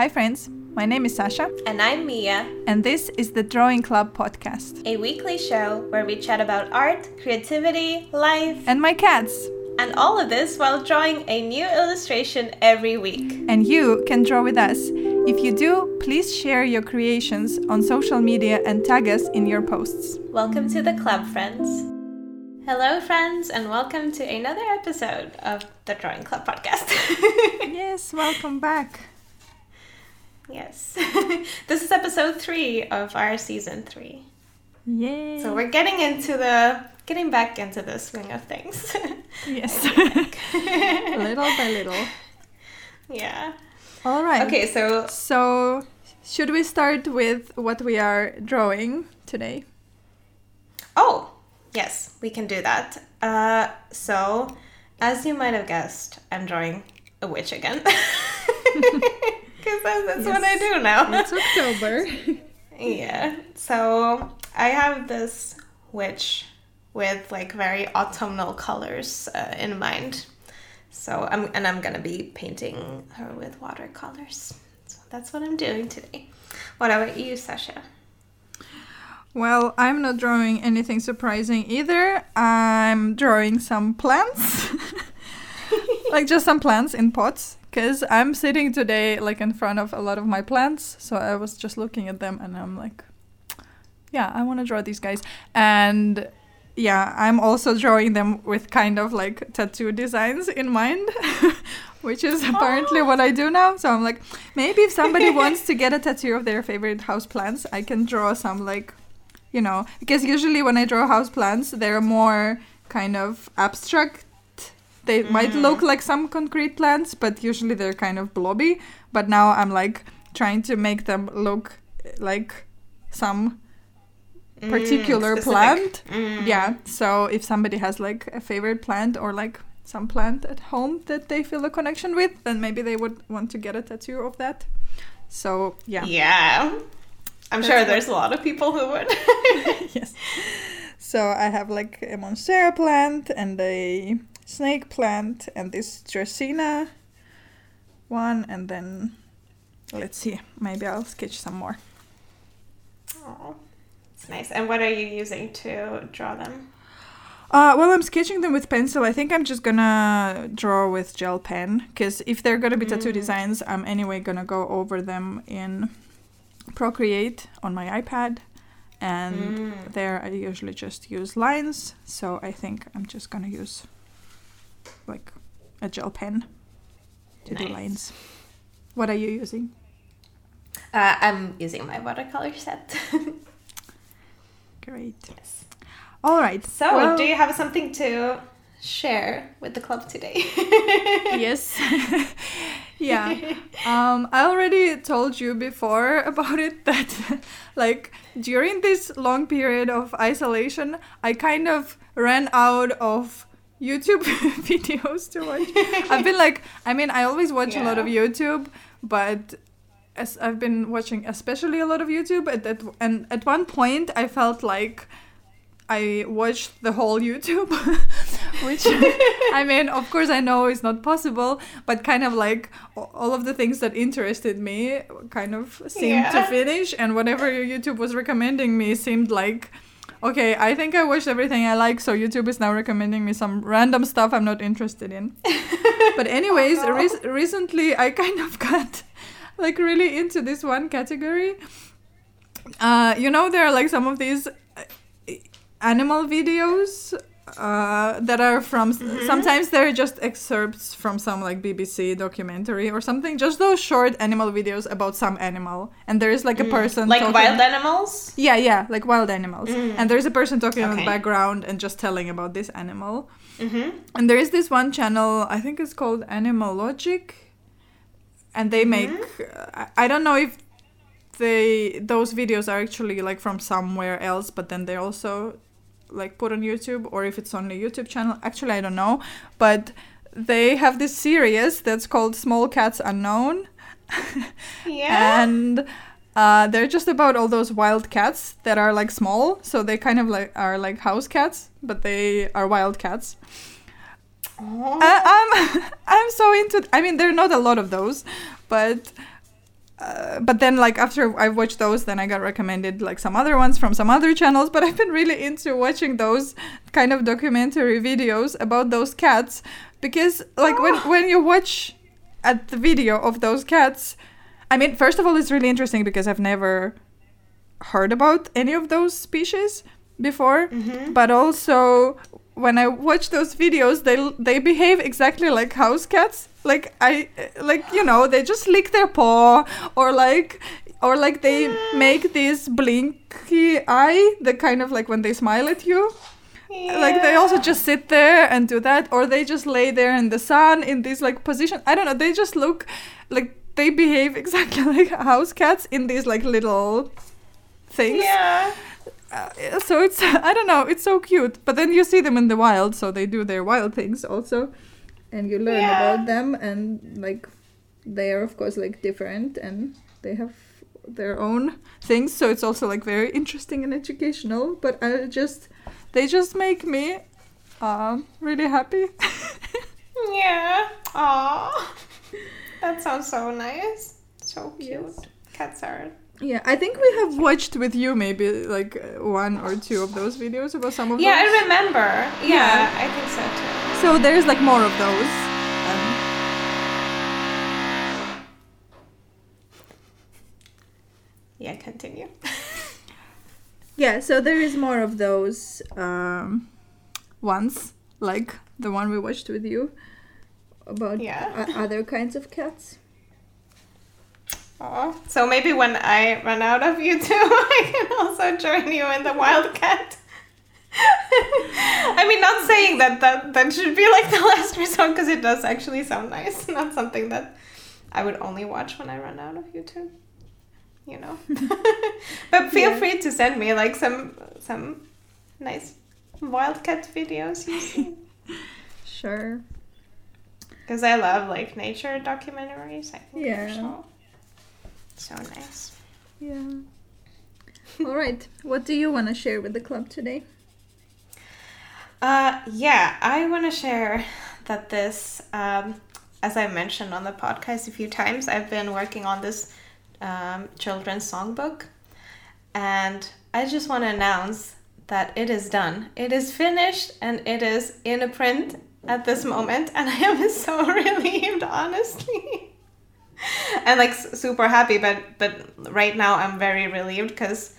Hi, friends. My name is Sasha, And I'm Mia, and this is the Drawing Club podcast. a weekly show where we chat about art, creativity, life, And my cats. and all of this while drawing a new illustration every week. And you can draw with us. If you do, please share your creations on social media and tag us in your posts. Welcome to the club, friends. Hello, friends, and welcome to another episode of the Drawing Club podcast. Yes, welcome back. Yes, this is episode three of our season three. Yay. So we're getting into the getting back into the swing of things. yes. little by little. yeah. All right. Okay, so So, should we start with what we are drawing today? Oh, yes, we can do that. Uh, so, as you might have guessed, I'm drawing a witch again. Because that's, that's what I do now. It's October. yeah. So, I have this witch with like very autumnal colors uh, in mind. So, I'm and I'm gonna be painting her with watercolors. So that's what I'm doing today. What about you, Sasha? Well, I'm not drawing anything surprising either. I'm drawing some plants. like just some plants in pots because I'm sitting today like in front of a lot of my plants. So I was just looking at them and I'm like yeah, I want to draw these guys. And yeah, I'm also drawing them with kind of like tattoo designs in mind, which is apparently what I do now. So I'm like, maybe if somebody wants to get a tattoo of their favorite house plants, I can draw some like, you know, because usually when I draw house plants, they're more kind of abstract. They might look like some concrete plants, but usually they're kind of blobby. But now I'm like trying to make them look like some particular specific. plant. Mm. Yeah. So if somebody has like a favorite plant or like some plant at home that they feel a connection with, then maybe they would want to get a tattoo of that. So yeah. Yeah. I'm That's sure there's a lot of people who would. yes. So I have like a monstera plant and a snake plant and this dracaena one and then let's see, maybe I'll sketch some more. oh, it's nice. And what are you using to draw them? Uh, well, I'm sketching them with pencil. I think I'm just gonna draw with gel pen because if they're gonna be tattoo Mm. designs, I'm anyway gonna go over them in Procreate on my iPad, and Mm. there I usually just use lines. So I think I'm just gonna use like a gel pen to do lines. What are you using? Uh, I'm using my watercolor set. Great. yes. All right. So, well- do you have something to share with the club today? yes yeah um i already told you before about it that like during this long period of isolation i kind of ran out of youtube videos to watch i've been like i mean i always watch a lot of youtube but as i've been watching especially a lot of youtube at that and at one point i felt like I watched the whole YouTube, which I mean, of course, I know is not possible, but kind of like all of the things that interested me kind of seemed to finish, and whatever YouTube was recommending me seemed like. Okay, I think I watched everything I like, so YouTube is now recommending me some random stuff I'm not interested in. but anyways, Oh, no. rec- recently I kind of got like really into this one category. Uh, you know, there are like some of these uh, animal videos uh, that are from. Sometimes they're just excerpts from some like BBC documentary or something. Just those short animal videos about some animal, and there is like a person like talking- wild animals? yeah, yeah, like wild animals. And there's a person talking in the background and just telling about this animal. Mm-hmm. And there is this one channel, I think it's called Animalogic, and they make. I I don't know if they those videos are actually like from somewhere else, but then they also like put on YouTube, or if it's on a YouTube channel. Actually, I don't know, but they have this series that's called Small Cats Unknown. Yeah. and uh, they're just about all those wild cats that are like small so they kind of like are like house cats but they are wild cats Oh. uh, I'm I'm so into. I mean, there are not a lot of those, but uh, but then like after I watched those, then I got recommended like some other ones from some other channels. But I've been really into watching those kind of documentary videos about those cats because like when when you watch at the video of those cats, I mean, first of all, it's really interesting because I've never heard about any of those species before, Mhm. but also when I watch those videos, they they behave exactly like house cats. Like I like you know they just lick their paw or like or like they make this blinky eye, the kind of like when they smile at you. Like they also just sit there and do that, or they just lay there in the sun in this like position. I don't know. They just look like they behave exactly like house cats in these like little things. Yeah. Uh, so it's I don't know. It's so cute. But then you see them in the wild, so they do their wild things also, and you learn Yeah. about them and like they are of course like different and they have their own things. So it's also like very interesting and educational. But I just they just make me um really happy. Yeah. Aw. That sounds so nice. So cute. Yes. Cats are. Yeah, I think we have watched with you maybe like one or two of those videos about some of Yeah, those. I remember. Yeah, Yeah. I think so too. So there's like more of those. Um, Yeah, continue. yeah, so there is more of those um, ones, like the one we watched with you about Yeah. other kinds of cats. Aw. So maybe when I run out of YouTube, I can also join you in the Wildcat. I mean, not saying that that, that should be like the last resort because it does actually sound nice. Not something that I would only watch when I run out of YouTube. You know. but feel Yeah. free to send me like some some nice Wildcat videos you see. Sure. Because I love like nature documentaries. I think Yeah. so, so nice. Yeah. All right. What do you want to share with the club today? Uh, yeah, I want to share that this, um, as I mentioned on the podcast a few times, I've been working on this um, children's songbook, and I just want to announce that it is done. It is finished and it is in a print at this moment, and I am so relieved, honestly. and like super happy, but but right now I'm very relieved because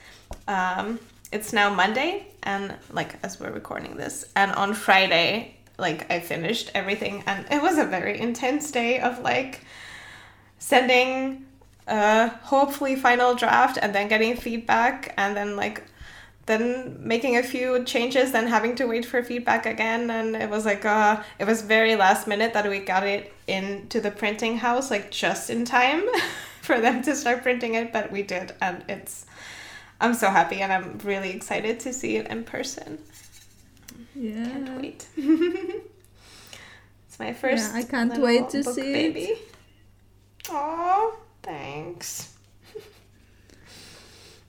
um, it's now Monday, and like as we're recording this, and on Friday, like I finished everything, and it was a very intense day of like sending a hopefully final draft, and then getting feedback, and then like then making a few changes, then having to wait for feedback again, and it was like uh, it was very last minute that we got it into the printing house, like just in time for them to start printing it, but we did, and it's. I'm so happy and I'm really excited to see it in person. Yeah. Can't wait. it's my first. I can't wait to see it. baby. Oh, thanks.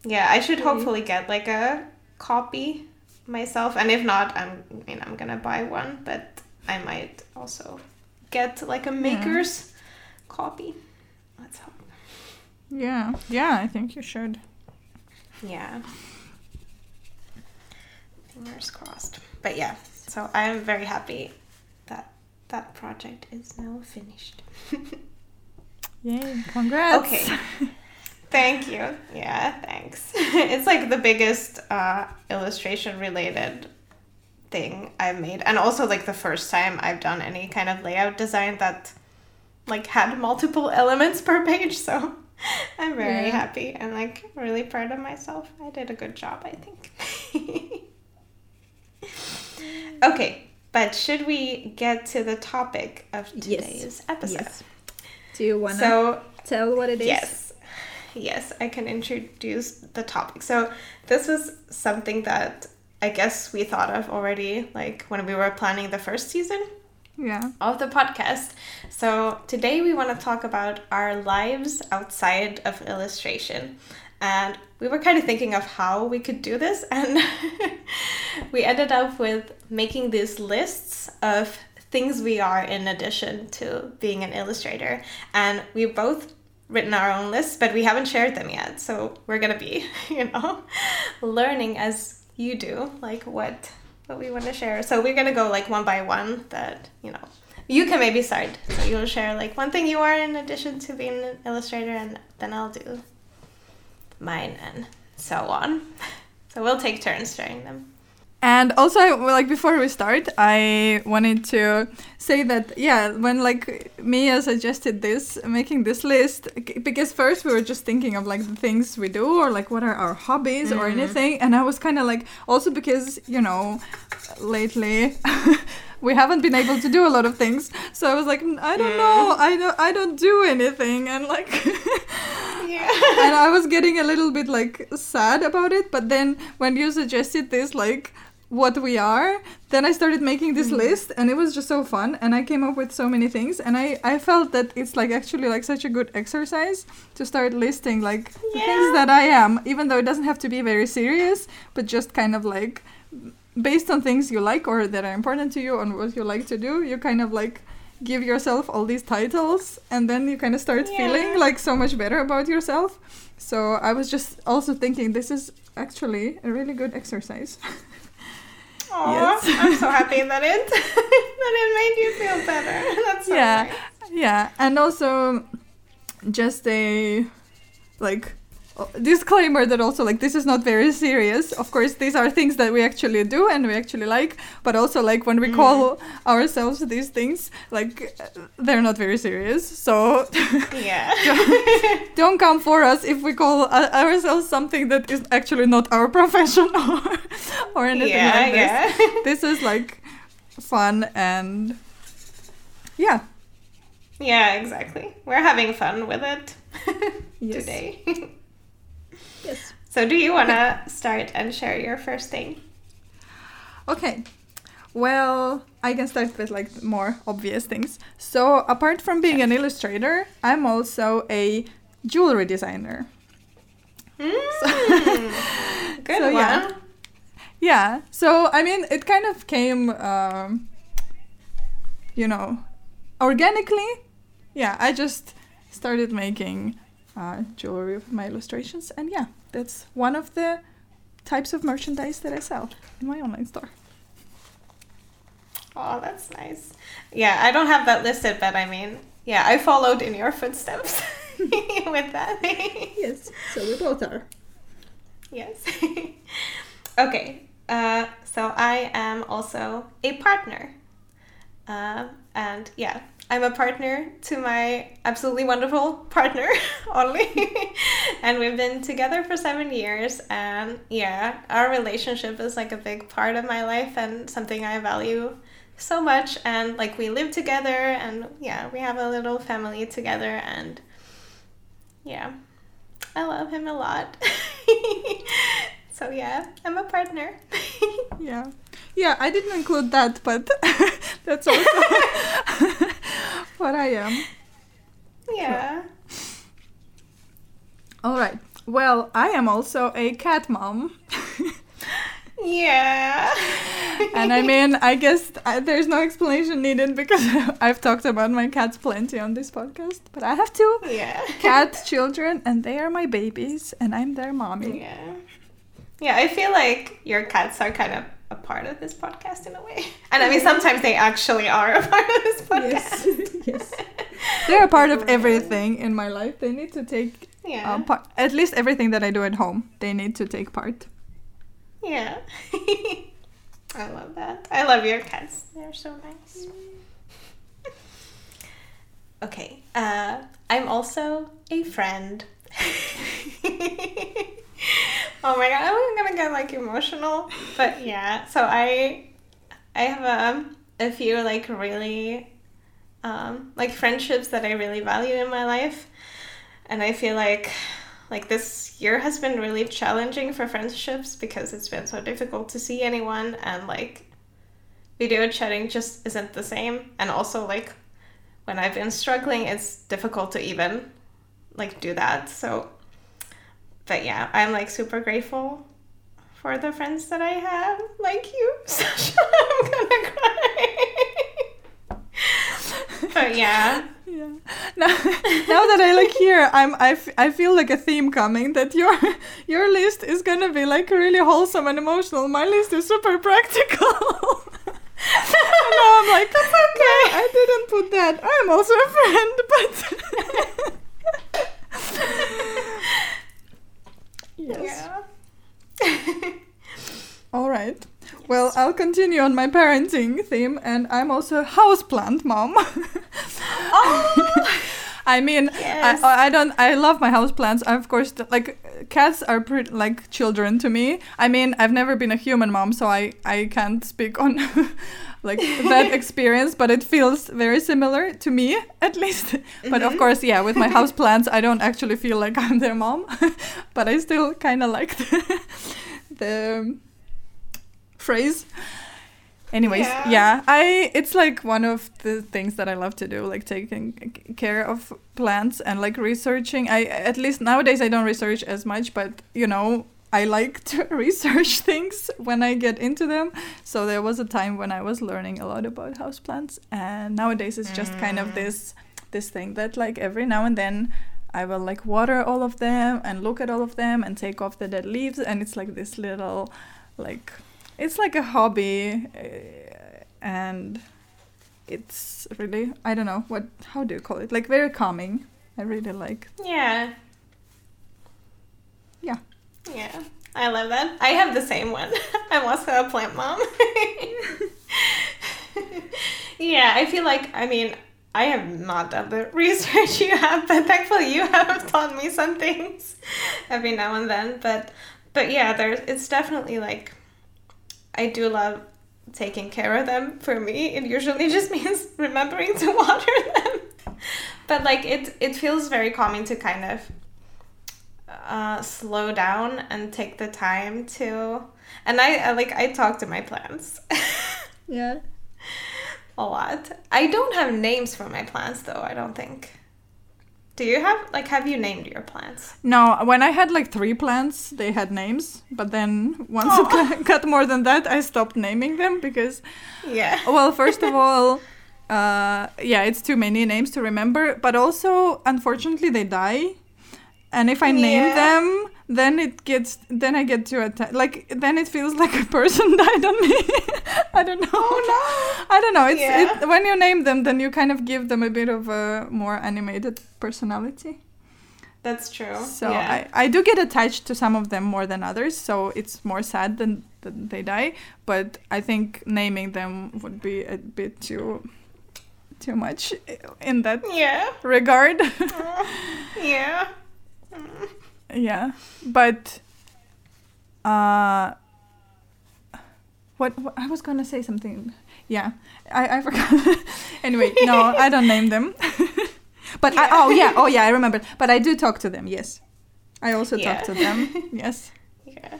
Yeah, I should hopefully get like a copy myself, and if not, I'm I mean I'm gonna buy one, but I might also get like a maker's copy. Let's hope. Yeah. Yeah, I think you should. Yeah. Fingers crossed. But yeah, so I am very happy that that project is now finished. Yay. Congrats. Okay. Thank you. Yeah, thanks. it's like the biggest uh, illustration related thing I've made. And also like the first time I've done any kind of layout design that like had multiple elements per page. So I'm very Yeah. happy and like really proud of myself. I did a good job, I think. okay, but should we get to the topic of Yes. today's episode? Yes. Do you want to So tell what it is? Yes. Yes, I can introduce the topic. So, this was something that I guess we thought of already, like when we were planning the first season Yeah. of the podcast. So, today we want to talk about our lives outside of illustration. And we were kind of thinking of how we could do this, and we ended up with making these lists of things we are in addition to being an illustrator. And we both written our own lists, but we haven't shared them yet. So we're gonna be, you know, learning as you do, like what what we want to share. So we're gonna go like one by one. That you know, you can maybe start. So you'll share like one thing you are in addition to being an illustrator, and then I'll do mine and so on. So we'll take turns sharing them. And also, like before we start, I wanted to say that yeah, when like Mia suggested this, making this list, because first we were just thinking of like the things we do or like what are our hobbies mm-hmm. or anything, and I was kind of like also because you know, lately. we haven't been able to do a lot of things so i was like mm, i don't know i don't i don't do anything and like yeah. and i was getting a little bit like sad about it but then when you suggested this like what we are then i started making this mm-hmm. list and it was just so fun and i came up with so many things and i i felt that it's like actually like such a good exercise to start listing like yeah. things that i am even though it doesn't have to be very serious but just kind of like based on things you like or that are important to you and what you like to do you kind of like give yourself all these titles and then you kind of start yeah. feeling like so much better about yourself so i was just also thinking this is actually a really good exercise yes. I'm so happy that it that it made you feel better. That's so yeah, nice. yeah, and also just a like disclaimer that also like this is not very serious. Of course these are things that we actually do and we actually like but also like when we mm. call ourselves these things like they're not very serious so yeah. don't, don't, come for us if we call uh, ourselves something that is actually not our profession or, or anything yeah, like this. yeah. this is like fun and yeah. Yeah exactly. We're having fun with it today Yes. So, do you want to start and share your first thing? Okay. Well, I can start with like more obvious things. So, apart from being an illustrator, I'm also a jewelry designer. Mm, so, good so, one. Yeah. yeah. So, I mean, it kind of came, um, you know, organically. Yeah, I just started making uh, jewelry with my illustrations. And yeah, that's one of the types of merchandise that I sell in my online store. Oh, that's nice. Yeah, I don't have that listed, but I mean, yeah, I followed in your footsteps with that. yes, so we both are. Yes. okay, uh, so I am also a partner. Uh, and yeah, I'm a partner to my absolutely wonderful partner, Ollie. and we've been together for seven years. And yeah, our relationship is like a big part of my life and something I value so much. And like we live together and yeah, we have a little family together. And yeah, I love him a lot. so yeah, I'm a partner. yeah. Yeah, I didn't include that, but that's also what I am. Yeah. All right. Well, I am also a cat mom. yeah. and I mean, I guess I, there's no explanation needed because I've talked about my cats plenty on this podcast. But I have two yeah. cat children, and they are my babies, and I'm their mommy. Yeah. Yeah, I feel like your cats are kind of a part of this podcast in a way. And I mean, sometimes they actually are a part of this podcast. Yes, yes. They're a part of everything in my life. They need to take yeah. Uh, part. At least everything that I do at home, they need to take part. Yeah. I love that. I love your cats. They're so nice. okay. Uh, I'm also a friend. Oh my god, I'm gonna get like emotional. But yeah, so I I have um, a few like really um, like friendships that I really value in my life. And I feel like like this year has been really challenging for friendships because it's been so difficult to see anyone and like video chatting just isn't the same and also like when I've been struggling it's difficult to even like do that. So but yeah, I'm like super grateful for the friends that I have, like you, Sasha. I'm gonna cry. but yeah, yeah, now, now that I like hear, I'm I, f- I feel like a theme coming that your your list is gonna be like really wholesome and emotional. My list is super practical. and now I'm like, that's okay. I didn't put that. I'm also a friend, but yes. Yeah. All right. Well, I'll continue on my parenting theme, and I'm also a houseplant mom. oh. I mean, Yes. I, I don't. I love my house houseplants. Of course, like cats are pretty like children to me. I mean, I've never been a human mom, so I I can't speak on like that experience. But it feels very similar to me, at least. But of Mhm. course, yeah, with my houseplants, I don't actually feel like I'm their mom, but I still kind of like the, the phrase. Anyways, Yeah. yeah. I it's like one of the things that I love to do, like taking care of plants and like researching. I at least nowadays I don't research as much, but you know, I like to research things when I get into them. So there was a time when I was learning a lot about houseplants and nowadays it's just kind of Mm. this this thing that like every now and then I will like water all of them and look at all of them and take off the dead leaves and it's like this little like it's like a hobby uh, and it's really I don't know what how do you call it like very calming I really like Yeah. Yeah. Yeah. I love that. I have the same one. I'm also a plant mom. yeah, I feel like, I mean, I have not done the research you have, but thankfully you have taught me some things every now and then. But, but yeah, there's, it's definitely like, I do love taking care of them. For me, it usually just means remembering to water them. But like, it, it feels very calming to kind of uh, slow down and take the time to and I, I like I talk to my plants yeah a lot. I don't have names for my plants though, I don't think. Do you have like have you named your plants? no when I had like three plants they had names but then once it Aw. got, more than that I stopped naming them because Yeah. well first of all uh, yeah it's too many names to remember but also unfortunately they die and if i name Yeah. them then it gets then i get to attack like then it feels like a person died on me i don't know Oh no. i don't know it's Yeah. it, when you name them then you kind of give them a bit of a more animated personality That's true. so yeah. I, I do get attached to some of them more than others so it's more sad than, than they die but i think naming them would be a bit too too much in that yeah. regard Aw. yeah. Mm. Yeah but uh what, what i was gonna say something. Yeah i, I forgot. Anyway no i don't name them. But I, oh yeah oh yeah i remember. But i do talk to them yes. I also Yeah. talk to them yes. Yeah.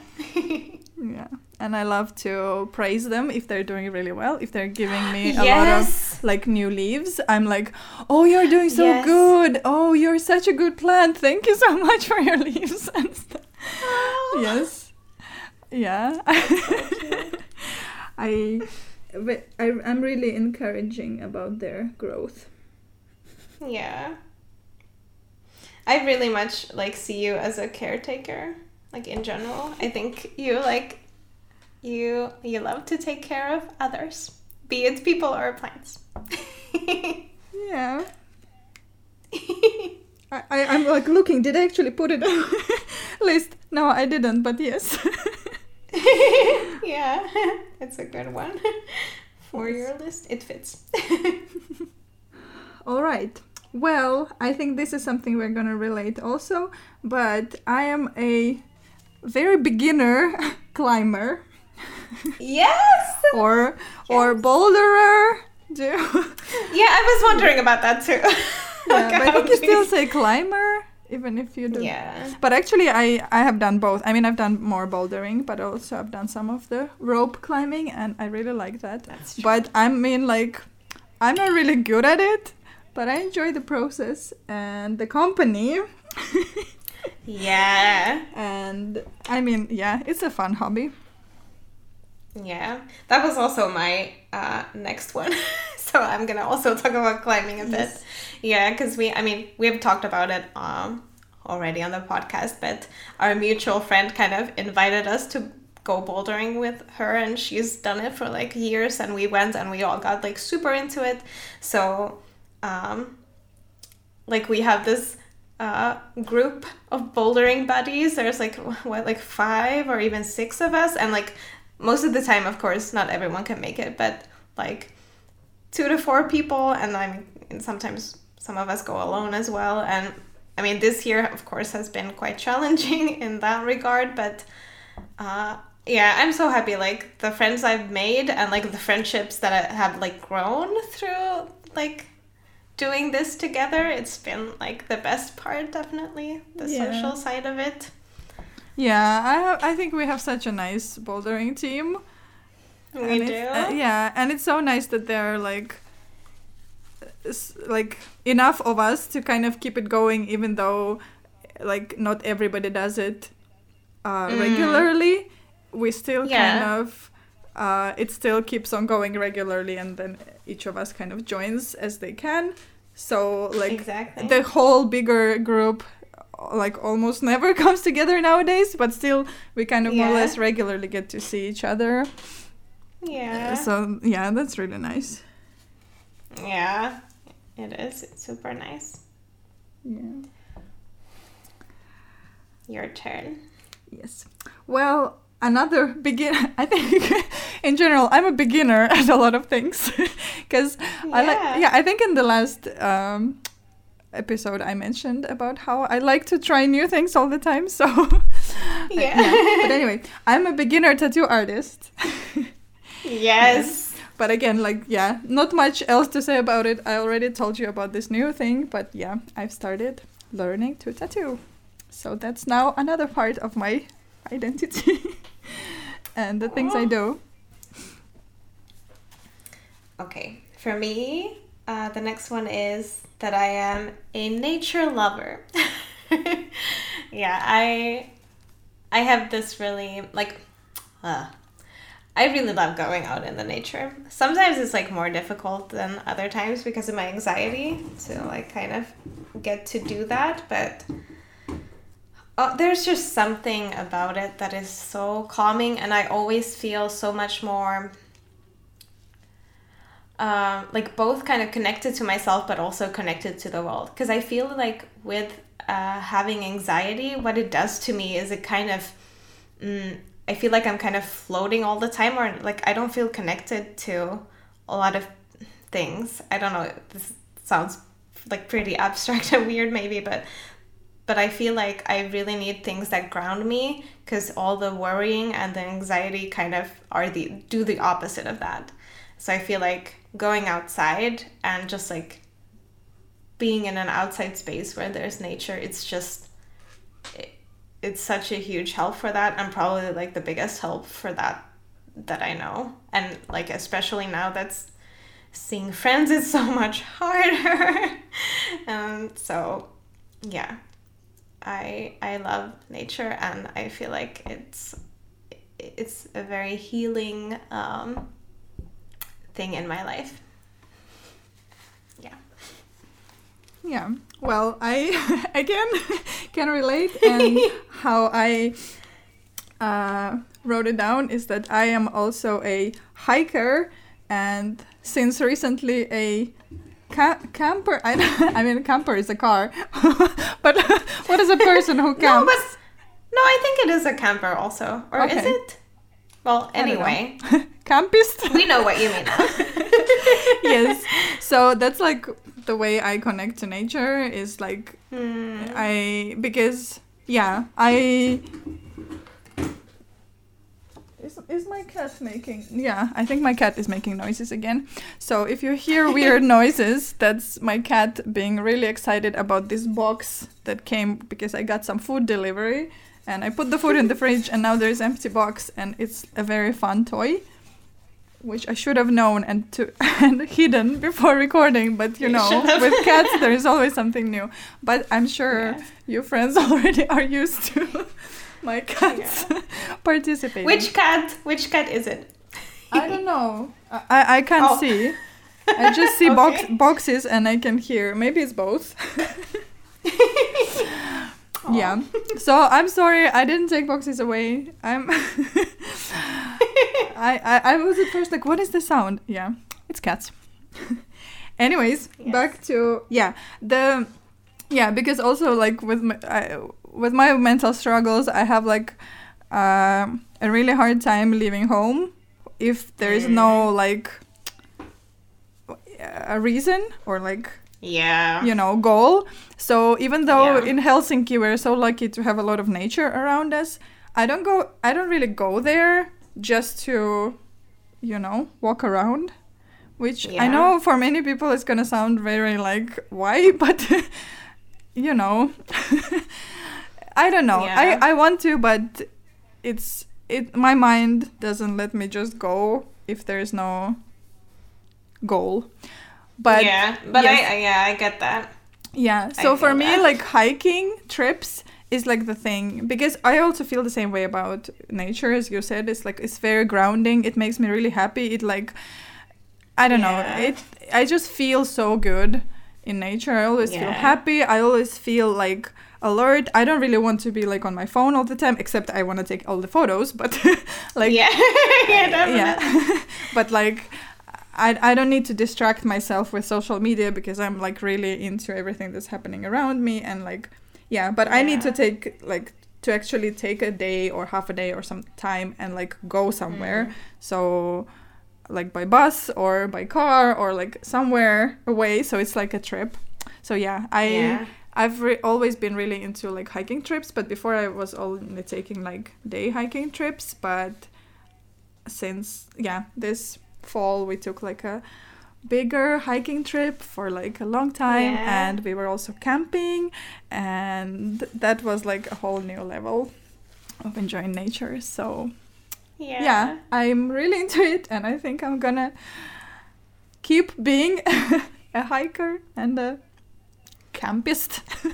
yeah and i love to praise them if they're doing really well if they're giving me a lot of like new leaves. I'm like oh you're doing so Yes. good. Oh you're such a good plant. Thank you so much for your leaves. And stuff. Yes. Yeah. I but I, i'm really encouraging about their growth. Yeah. I really much like see you as a caretaker, like in general. I think you like you you love to take care of others, be it people or plants. yeah I, I, i'm like looking did i actually put it on list no i didn't but yes yeah, it's a good one for your list. It fits. All right. Well, I think this is something we're going to relate also, but I am a very beginner climber yes. or or Yes. boulderer. Do Yeah, I was wondering about that too. yeah, but I think you still say climber even if you do. Yeah. But actually I I have done both. I mean, I've done more bouldering, but also I've done some of the rope climbing and I really like that. That's true. But I mean like I'm not really good at it, but I enjoy the process and the company. Yeah. and I mean, yeah, it's a fun hobby. Yeah, that was also my uh, next one. so I'm gonna also talk about climbing a bit. Yeah, because we, I mean, we've talked about it um, already on the podcast, but our mutual friend kind of invited us to go bouldering with her, and she's done it for like years, and we went and we all got like super into it. So, um, like, we have this uh, group of bouldering buddies. There's like what, like five or even six of us, and like most of the time, of course, not everyone can make it, but like two to four people, and I'm and sometimes some of us go alone as well. And I mean, this year, of course, has been quite challenging in that regard, but uh, yeah, I'm so happy. Like the friends I've made and like the friendships that I have like grown through like doing this together. It's been like the best part, definitely the Yeah. social side of it. Yeah, I have, I think we have such a nice bouldering team. We and do. uh, yeah, and it's so nice that there are like like enough of us to kind of keep it going even though like not everybody does it uh, Mm. regularly. We still Yeah. kind of uh, it still keeps on going regularly and then each of us kind of joins as they can. So like exactly. the whole bigger group like almost never comes together nowadays but still we kind of more or less regularly get to see each other yeah. so yeah that's really nice yeah. It is. It's super nice. yeah Your turn. yes well another beginner i think in general i'm a beginner at a lot of things because i like Yeah. yeah i think in the last um episode i mentioned about how i like to try new things all the time so Yeah. but anyway i'm a beginner tattoo artist Yes. But again, like, yeah, not much else to say about it. I already told you about this new thing, but yeah, I've started learning to tattoo. So that's now another part of my identity and the things I Oh. do. Okay, for me, uh, the next one is that I am a nature lover. yeah, I I have this really like uh, I really love going out in the nature. Sometimes it's like more difficult than other times because of my anxiety to like kind of get to do that, but Oh, there's just something about it that is so calming, and I always feel so much more um, like both kind of connected to myself but also connected to the world. Because i feel like with uh, having anxiety what it does to me is it kind of mm, i feel like i'm kind of floating all the time or like i don't feel connected to a lot of things. I don't know this sounds like pretty abstract and weird maybe but but i feel like i really need things that ground me because all the worrying and the anxiety kind of are the do the opposite of that. So I feel like going outside and just like being in an outside space where there's nature, it's just it, it's such a huge help for that and probably like the biggest help for that that I know. And like especially now that's seeing friends is so much harder. and so yeah. I I love nature and I feel like it's it's a very healing um thing in my life. Yeah. Yeah. Well, I again can relate, and how I uh, wrote it down is that I am also a hiker, and since recently a ca- camper. I, I mean, camper is a car, but what is a person who No, camps? but no, I think it is a camper also. Or is it? Well, I don't know. anyway, Campist. we know what you mean yes. So that's like the way I connect to nature is like Hmm. I because yeah I is, is my cat making yeah I think my cat is making noises again so if you hear weird noises that's my cat being really excited about this box that came because I got some food delivery and I put the food in the fridge and now there's empty box and it's a very fun toy which I should have known and to and hidden before recording but you You know with cats there is always something new but I'm sure Yeah. your friends already are used to my cats participating. Which cat? Which cat is it? I don't know. I, I can't Oh. see. I just see box boxes and I can hear. Maybe it's both. Yeah. So I'm sorry I didn't take boxes away. I'm. I, I I was at first like, what is the sound? Yeah, it's cats. Anyways, Yes. back to yeah the yeah because also like with my I, with my mental struggles I have like um, a really hard time leaving home if there is no like a reason or like Yeah. you know goal so even though Yeah. in helsinki we're so lucky to have a lot of nature around us i don't go i don't really go there just to you know walk around which i know for many people it's gonna sound very like why but you know i don't know Yeah. i i want to but it's it my mind doesn't let me just go if there's no goal but yeah, but yes. I, I yeah I get that. yeah. So for me, that. like hiking trips is like the thing because I also feel the same way about nature, as you said. It's like it's very grounding. It makes me really happy. It like I don't Yeah. know. It I just feel so good in nature. I always feel happy. I always feel like alert. I don't really want to be like on my phone all the time, except I want to take all the photos. But like yeah, yeah, yeah but like I, I don't need to distract myself with social media because i'm like really into everything that's happening around me and like yeah but i need to take like to actually take a day or half a day or some time and like go somewhere Mm. so like by bus or by car or like somewhere away so it's like a trip so yeah i Yeah. I've re- always been really into like hiking trips, but before I was only taking like day hiking trips. But since yeah, this fall we took like a bigger hiking trip for like a long time, Yeah. and we were also camping, and that was like a whole new level of enjoying nature. So yeah, yeah, I'm really into it, and I think I'm gonna keep being a hiker and a campist.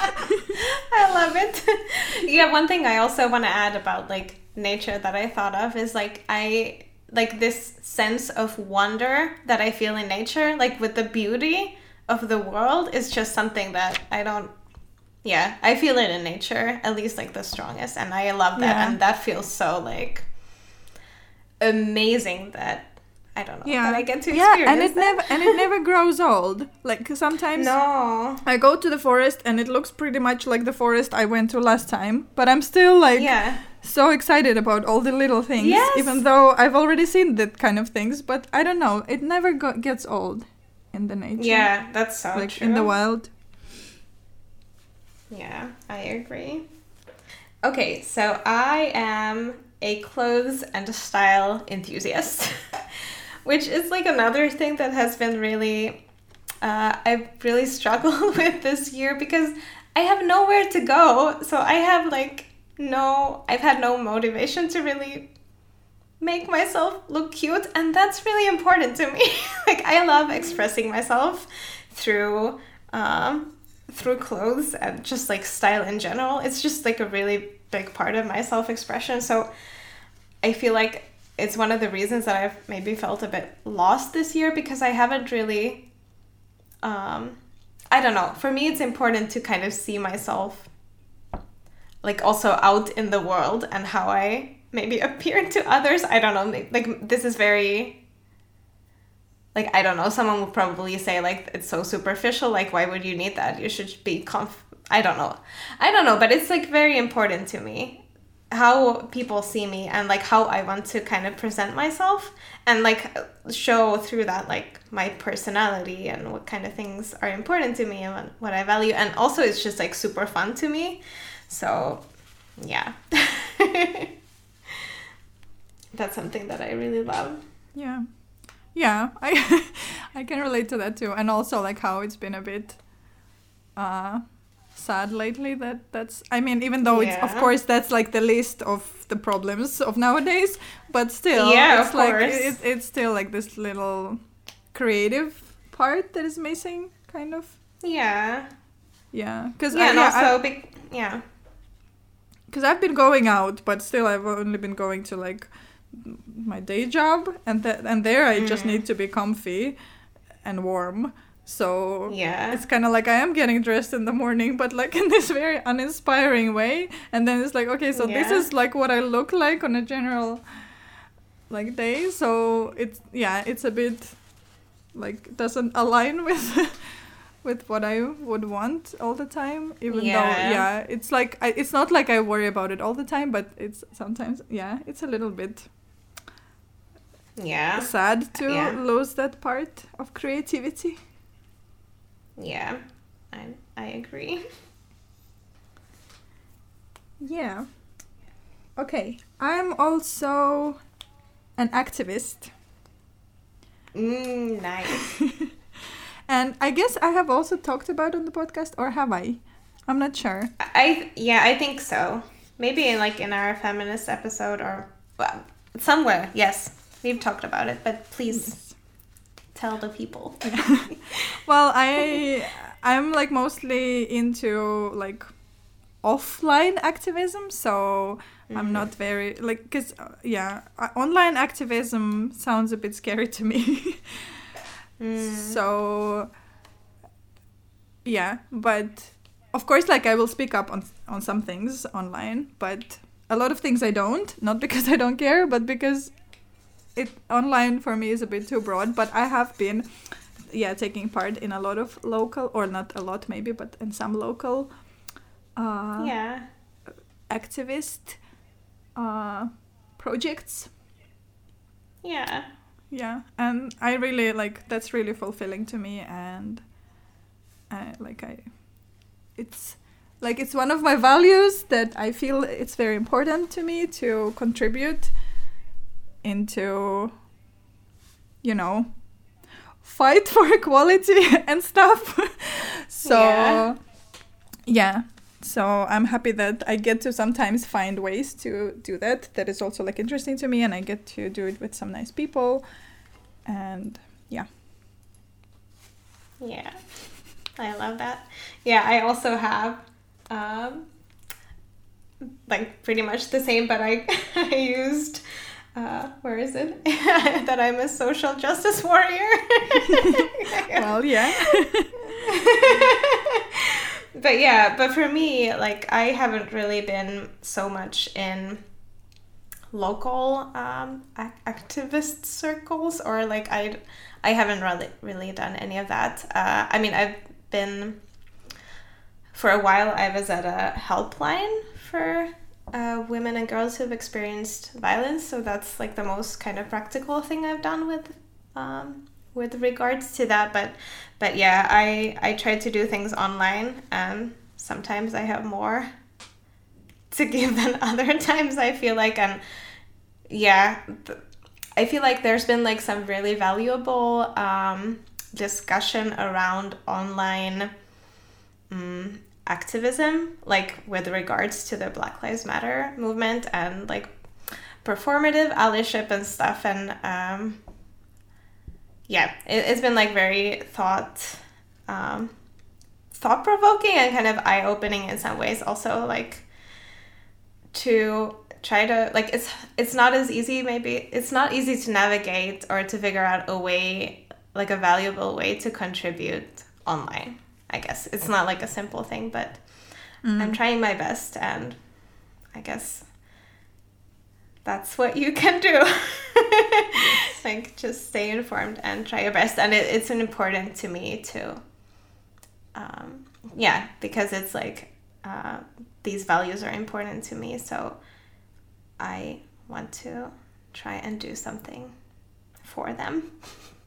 I love it. yeah, one thing I also want to add about like nature that I thought of is like I like this sense of wonder that I feel in nature, like with the beauty of the world is just something that I don't yeah, I feel it in nature, at least like the strongest and I love that Yeah. and that feels so like amazing that I don't know that I get to yeah, experience and it that. never and it never grows old. Like sometimes No. I go to the forest and it looks pretty much like the forest I went to last time, but I'm still like Yeah. So excited about all the little things, Yes. even though I've already seen that kind of things. But I don't know, it never go- gets old in the nature. Yeah, that's so like true. in the wild. Yeah, I agree. Okay, so I am a clothes and a style enthusiast, which is like another thing that has been really, uh, I've really struggled with this year because I have nowhere to go. So I have like no, I've had no motivation to really make myself look cute, and that's really important to me. like, I love expressing myself through. Um, through clothes and just like style in general. It's just like a really big part of my self expression. So I feel like it's one of the reasons that I've maybe felt a bit lost this year because I haven't really. Um, I don't know. For me, it's important to kind of see myself like also out in the world and how I maybe appear to others. I don't know. Like, this is very like I don't know, someone would probably say like it's so superficial, like why would you need that? You should be conf I don't know. I don't know, but it's like very important to me how people see me and like how I want to kind of present myself and like show through that like my personality and what kind of things are important to me and what, what I value and also it's just like super fun to me. So, yeah. That's something that I really love. Yeah. Yeah, I I can relate to that too. And also like how it's been a bit uh sad lately that that's I mean even though it's of course that's like the list of the problems of nowadays, but still Yeah, it's of like it, it's still like this little creative part that is missing kind of. Yeah. Yeah, cuz Yeah, I, and yeah, I- also big yeah. Because I've been going out, but still I've only been going to like my day job and th- and there I just Mm. need to be comfy and warm. So Yeah. it's kind of like I am getting dressed in the morning, but like in this very uninspiring way. And then it's like, okay, so this is like what I look like on a general like day. So it's yeah, it's a bit like doesn't align with with what I would want all the time. Even though Yeah. yeah, it's like I, it's not like I worry about it all the time, but it's sometimes yeah, it's a little bit Yeah. sad to Yeah. lose that part of creativity. Yeah. I I agree. Yeah. Okay. I'm also an activist. Mm, nice. And I guess I have also talked about on the podcast, or have I? I'm not sure. I yeah, I think so. Maybe in like in our feminist episode or well, somewhere. Yes, we've talked about it, but please tell the people. Well, I I'm like mostly into like offline activism, so I'm not very like because uh, yeah, uh, online activism sounds a bit scary to me. Mm. So yeah, but of course, like I will speak up on on some things online, but a lot of things I don't. Not because I don't care, but because it online for me is a bit too broad. But I have been, yeah, taking part in a lot of local, or not a lot maybe, but in some local uh, yeah. activist uh, projects. Yeah. Yeah, and I really like that's really fulfilling to me, and I like I, it's like it's one of my values that I feel it's very important to me to contribute into, you know, fight for equality and stuff. so Yeah. yeah, so I'm happy that I get to sometimes find ways to do that. That is also like interesting to me, and I get to do it with some nice people, and yeah. Yeah. I love that. Yeah, I also have um like pretty much the same, but I I used uh where is it? that I'm a social justice warrior. Well, yeah. But yeah, but for me, like I haven't really been so much in local um, ac- activist circles, or like I, I haven't really really done any of that. Uh, I mean, I've been for a while. I was at a helpline for uh, women and girls who've experienced violence. So that's like the most kind of practical thing I've done with um, with regards to that. But but yeah, I I try to do things online, and sometimes I have more to give than other times. I feel like, and yeah, I feel like there's been like some really valuable um, discussion around online um, activism, like with regards to the Black Lives Matter movement and like performative allyship and stuff. And um, yeah, it, it's been like very thought um, thought provoking and kind of eye opening in some ways. Also, like to try to like it's it's not as easy maybe it's not easy to navigate or to figure out a way like a valuable way to contribute online i guess it's not like a simple thing but i'm trying my best and i guess that's what you can do. Like just stay informed and try your best. And it, it's important to me too. um, yeah because it's like uh, these values are important to me. So i want to try and do something for them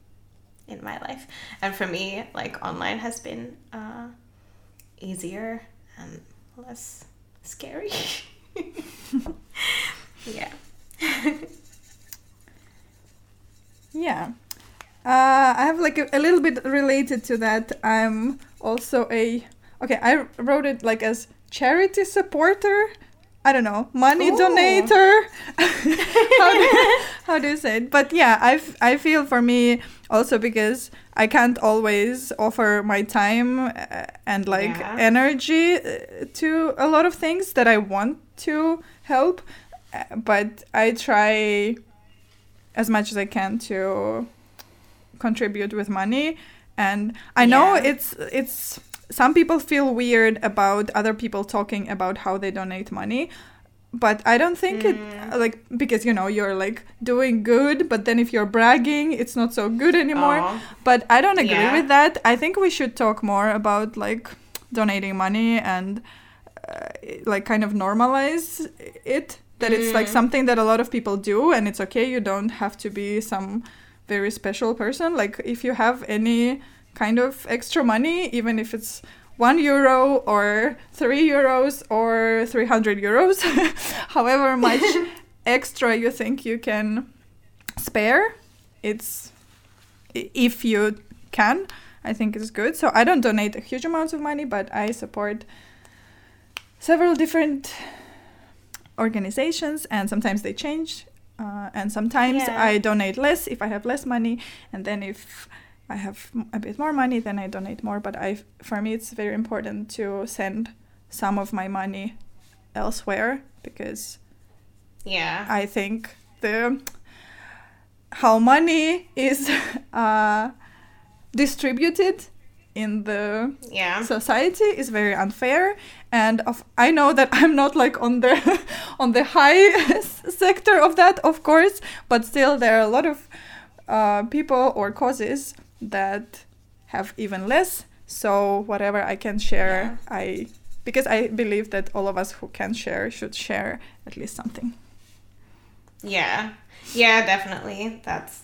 in my life. And for me like online has been uh, easier and less scary. Yeah Yeah. Uh, I have like a, a little bit related to that. I'm also a okay. I wrote it like as charity supporter. I don't know, money Ooh. donator. how, do, how do you say it? But yeah, I, I feel for me also because I can't always offer my time uh, and like Yeah. energy uh, to a lot of things that I want to help, but I try as much as I can to contribute with money. And I know Yeah. it's it's some people feel weird about other people talking about how they donate money. But I don't think it Mm. like because you know you're like doing good, but then if you're bragging, it's not so good anymore. Aw. But I don't agree Yeah. with that. I think we should talk more about like donating money and uh, like kind of normalize it. That it's like Mm. something that a lot of people do, and it's okay. You don't have to be some very special person. Like if you have any kind of extra money, even if it's one euro or three euros or 300 euros, however much extra you think you can spare, it's if you can, I think it's good. So I don't donate a huge amounts of money, but I support several different organizations, and sometimes they change. Uh, and sometimes Yeah. I donate less if I have less money, and then if I have a bit more money, then I donate more. But I, for me, it's very important to send some of my money elsewhere because Yeah. I think the how money is uh, distributed in the Yeah. society is very unfair and of i know that i'm not like on the on the high sector of that of course but still there are a lot of uh, people or causes that have even less so whatever i can share i because i believe that all of us who can share should share at least something Yeah. Yeah, definitely. That's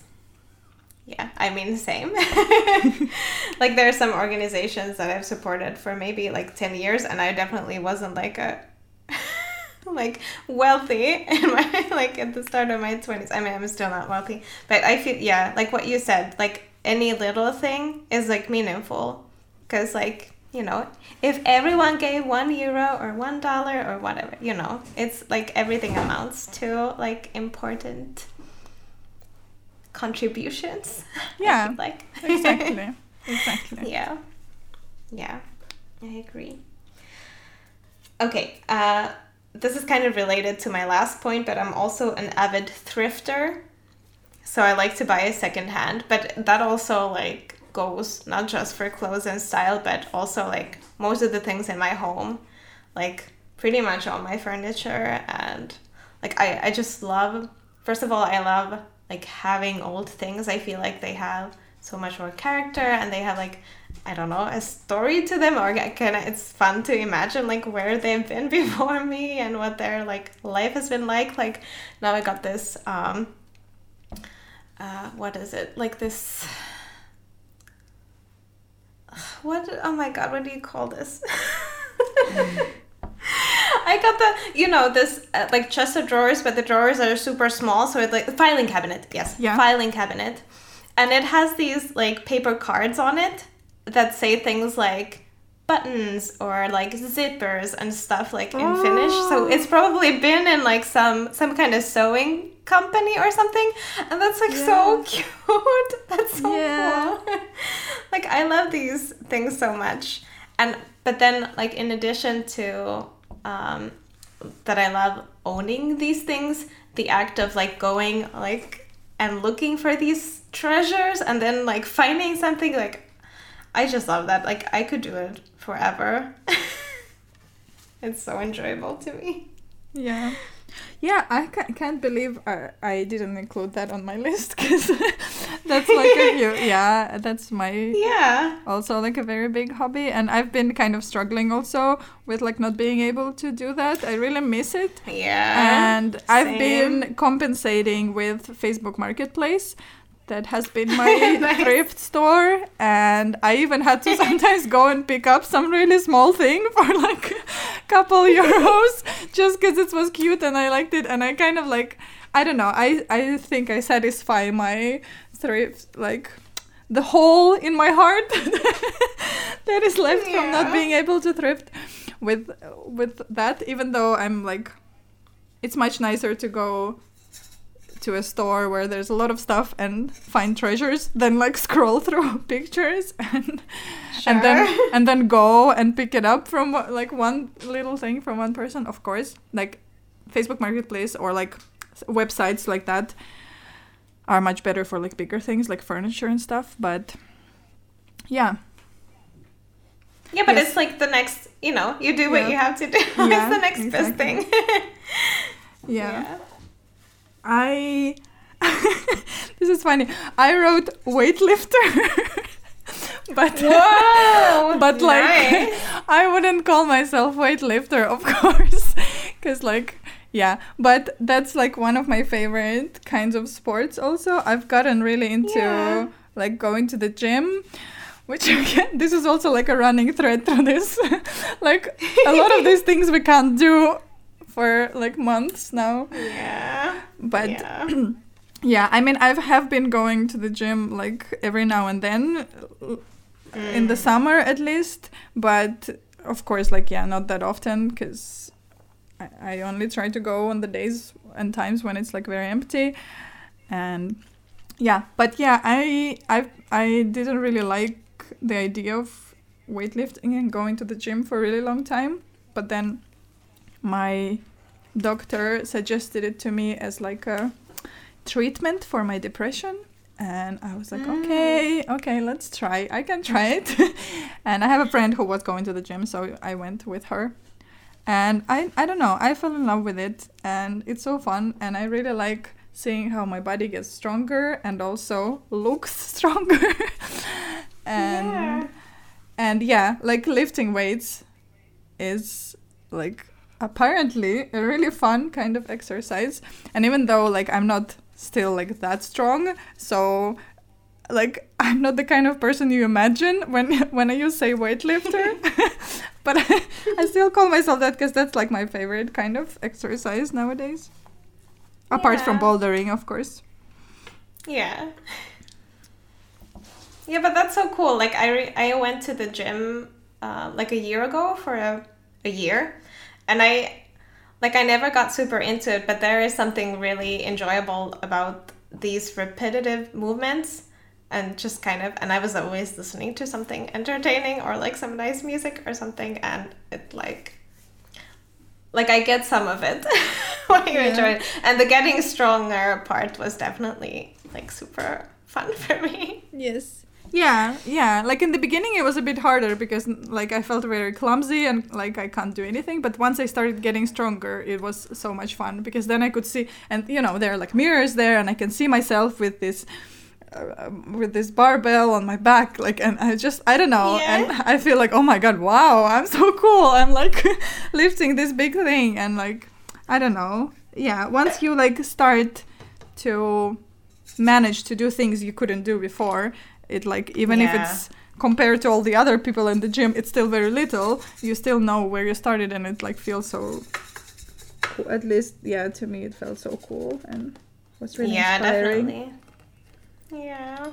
yeah, I mean same. like there are some organizations that I've supported for maybe like 10 years and I definitely wasn't like a like wealthy in my like at the start of my 20s. I mean, I'm still not wealthy, but I feel yeah, like what you said, like any little thing is like meaningful cuz like you know, if everyone gave one euro or one dollar or whatever, you know, it's like everything amounts to like important contributions. Yeah, like exactly exactly yeah, yeah, I agree. Okay, uh, this is kind of related to my last point, but I'm also an avid thrifter, so I like to buy a second hand. But that also like goes not just for clothes and style, but also like most of the things in my home, like pretty much all my furniture and like I I just love. First of all, I love like having old things. I feel like they have so much more character and they have like I don't know a story to them or kind of it's fun to imagine like where they've been before me and what their like life has been like. Like now I got this um uh what is it like this what oh my god what do you call this I got the, you know, this uh, like chest of drawers, but the drawers are super small, so it's like filing cabinet. Yes, Yeah. filing cabinet, and it has these like paper cards on it that say things like buttons or like zippers and stuff like in Finnish. So Oh. it's probably been in like some some kind of sewing company or something, and that's like so cute. That's so Yeah. cool. like I love these things so much, and but then like in addition to um, that I love owning these things, the act of like going like and looking for these treasures and then like finding something like I just love that. Like I could do it forever. it's so enjoyable to me. Yeah. Yeah, I can't believe I, I didn't include that on my list because that's like a huge, yeah, that's my Yeah. also like a very big hobby and I've been kind of struggling also with like not being able to do that. I really miss it. Yeah. and I've been compensating with Facebook Marketplace. That has been my Nice. thrift store, and I even had to sometimes go and pick up some really small thing for like a couple euros just because it was cute and I liked it. And I kind of like, I don't know, I, I think I satisfy my thrift, like the hole in my heart that is left from not being able to thrift with with that even though i'm like it's much nicer to go to a store where there's a lot of stuff and find treasures than like scroll through pictures and and then and then go and pick it up from like one little thing from one person. Of course like facebook marketplace or like websites like that are much better for like bigger things like furniture and stuff. But yeah, Yeah, but Yes. it's like the next, you know, you do what Yeah. you have to do. Yeah, it's the next best exactly. thing. yeah. I this is funny. I wrote weightlifter, but Whoa! but like nice. I wouldn't call myself weightlifter, of course, because like yeah. But that's like one of my favorite kinds of sports. Also, I've gotten really into Yeah. like going to the gym. Which again, this is also like a running thread through this. like a lot of these things we can't do for like months now. Yeah. But yeah. yeah, I mean, I have been going to the gym like every now and then, uh, in the Mm. summer at least. But of course, like yeah, not that often because I, I only try to go on the days and times when it's like very empty, and yeah. But yeah, I I I didn't really like the idea of weightlifting and going to the gym for a really long time. But then my doctor suggested it to me as like a treatment for my depression and i was like Mm. okay okay let's try i can try it and i have a friend who was going to the gym so i went with her and i i don't know i fell in love with it and it's so fun and i really like seeing how my body gets stronger and also looks stronger. And Yeah. and yeah like lifting weights is like apparently a really fun kind of exercise. And even though like i'm not still like that strong so like i'm not the kind of person you imagine when when you say weightlifter but I, still call myself that because that's like my favorite kind of exercise nowadays apart from bouldering of course Yeah. Yeah, but that's so cool. Like I re- I went to the gym uh, like a year ago for a, a year, and I like I never got super into it, but there is something really enjoyable about these repetitive movements and just kind of and I was always listening to something entertaining or like some nice music or something and it like like I get some of it when you Yeah. enjoy it. And the getting stronger part was definitely like super fun for me. Yes. Yeah, yeah. Like in the beginning, it was a bit harder because like I felt very clumsy and like I can't do anything. But once I started getting stronger, it was so much fun because then I could see, and you know, there are like mirrors there, and I can see myself with this. Uh, with this barbell on my back like and i just i don't know Yeah. and i feel like oh my god wow i'm so cool i'm like lifting this big thing and like i don't know yeah once you like start to manage to do things you couldn't do before it like even if it's compared to all the other people in the gym it's still very little you still know where you started and it like feels so cool. at least yeah to me it felt so cool and was really yeah, inspiring definitely. Yeah.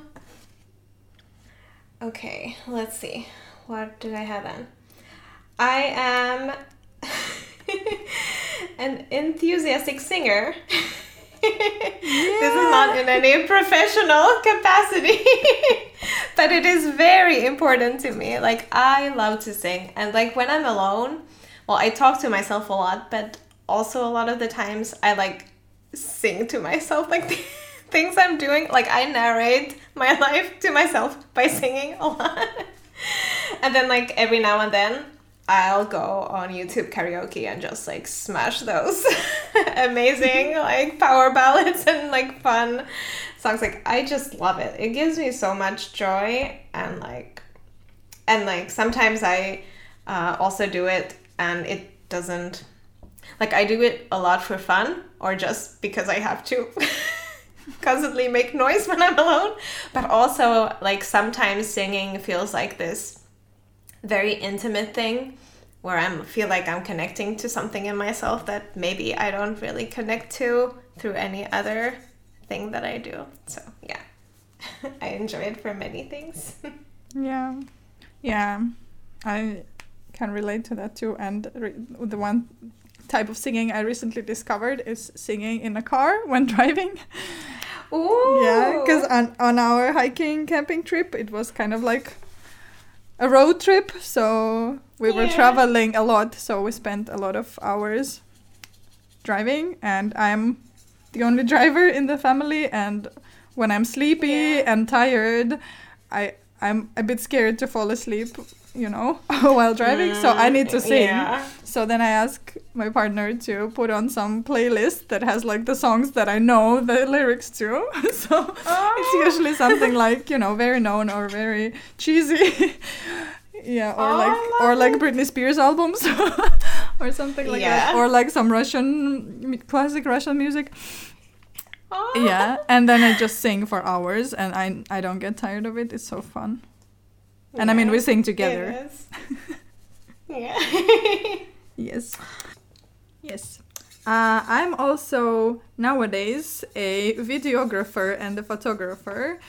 Okay, let's see. What did I have then? I am an enthusiastic singer. Yeah. This is not in any professional capacity, but it is very important to me. Like, I love to sing, and like when I'm alone, well, I talk to myself a lot, but also a lot of the times I like sing to myself, like things I'm doing. Like, I narrate my life to myself by singing a lot. and then, like, every now and then, I'll go on YouTube karaoke and just like smash those amazing like power ballads and like fun songs. Like I just love it. It gives me so much joy and like and like sometimes I uh, also do it and it doesn't like I do it a lot for fun or just because I have to constantly make noise when I'm alone. But also like sometimes singing feels like this very intimate thing where I feel like I'm connecting to something in myself that maybe I don't really connect to through any other thing that I do. So, yeah. I enjoy it for many things. Yeah, yeah, I can relate to that too. And the one type of singing I recently discovered is singing in a car when driving. Ooh. Yeah, because on on our hiking camping trip, it was kind of like a road trip. So we were traveling a lot. So we spent a lot of hours driving, and I'm the only driver in the family, and when I'm sleepy Yeah. and tired, I I'm a bit scared to fall asleep, you know, while driving. so I need to Mm, sing. Yeah. So then I ask my partner to put on some playlist that has like the songs that I know the lyrics to. so it's Oh. usually something like you know very known or very cheesy. yeah, or Oh, like or like. Britney Spears albums or something like that, or like some Russian classic Russian music. Oh. Yeah, and then I just sing for hours, and I I don't get tired of it. It's so fun. And I mean, we sing together. yeah. Yes. Yes. Uh, I'm also nowadays a videographer and a photographer,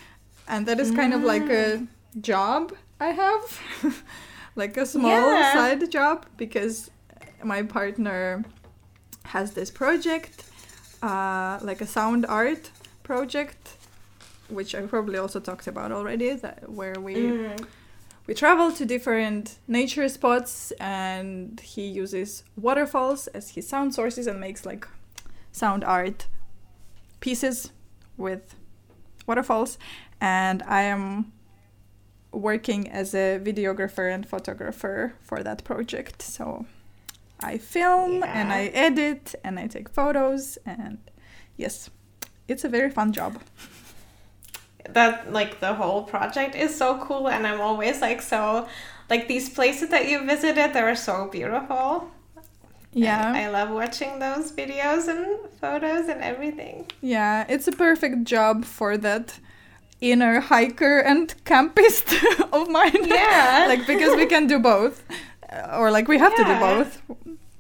and that is kind of like a job I have, like a small Yeah. side job because my partner has this project, uh, like a sound art project, which I probably also talked about already, that where we Mm. We travel to different nature spots and he uses waterfalls as his sound sources and makes like sound art pieces with waterfalls. And i am working as a videographer and photographer for that project. So i film and i edit and i take photos and yes it's a very fun job that like the whole project is so cool and i'm always like so like these places that you visited they're so beautiful yeah And i love watching those videos and photos and everything Yeah, it's a perfect job for that inner hiker and campist of mine. Yeah. like because we can do both. Or like we have to do both.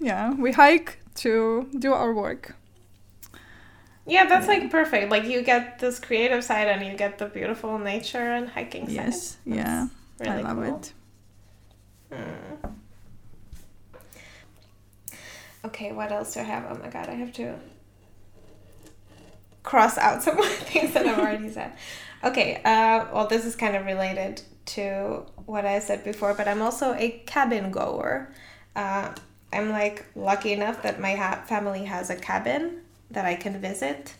Yeah, we hike to do our work. Yeah that's like perfect like you get this creative side and you get the beautiful nature and hiking side Yes, yeah. Really I love cool. it. Mm. Okay, what else do I have? Oh my god, I have to cross out some more things that I've already said. Okay, uh, well, this is kind of related to what I said before, but I'm also a cabin goer. Uh, I'm like lucky enough that my ha- family has a cabin that I can visit,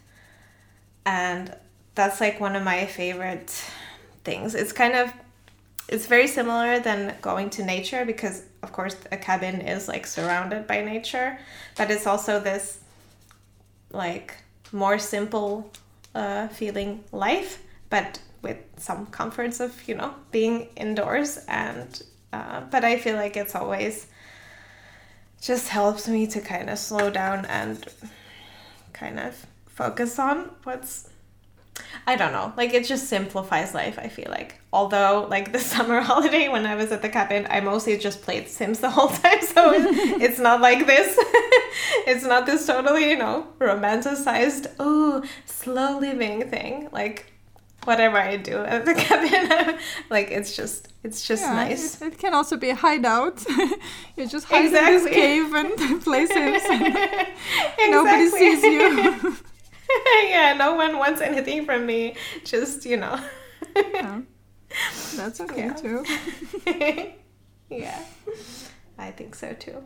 and that's like one of my favorite things. It's kind of it's very similar than going to nature because of course a cabin is like surrounded by nature. But it's also this like more simple uh, feeling life but with some comforts of you know being indoors. And uh, but i feel like it's always just helps me to kind of slow down and kind of focus on what's I don't know. Like it just simplifies life, I feel like. Although like the summer holiday when I was at the cabin, I mostly just played Sims the whole time, so it's not like this. it's not this totally, you know, romanticized, oh, slow living thing. Like whatever I do at the cabin, like it's just it's just yeah, nice. It, it can also be a hideout. you just hide in this cave and play Sims. and Nobody sees you. yeah, no one wants anything from me. Just, you know. Yeah. That's okay Yeah. too. yeah. I think so too.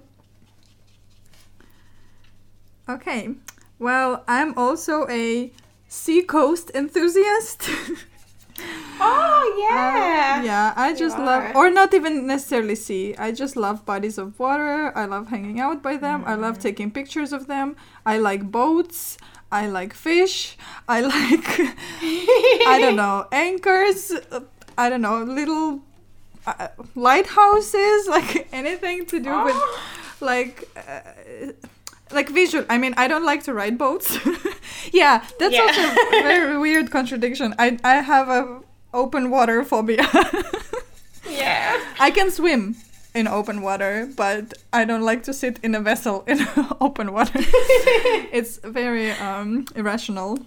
Okay. Well, I'm also a seacoast enthusiast. Oh, yeah. Uh, yeah, I You just love, are. or not even necessarily sea. I just love bodies of water. I love hanging out by them. I Mm. love taking pictures of them. I like boats. I like fish. I like, I don't know, anchors. I don't know, little uh, lighthouses, like anything to do with, Oh. like, uh, like visual. I mean, I don't like to ride boats. Yeah, that's Yeah. also a very weird contradiction. I I have a open water phobia. Yeah. I can swim in open water, but I don't like to sit in a vessel in open water. it's a very um, irrational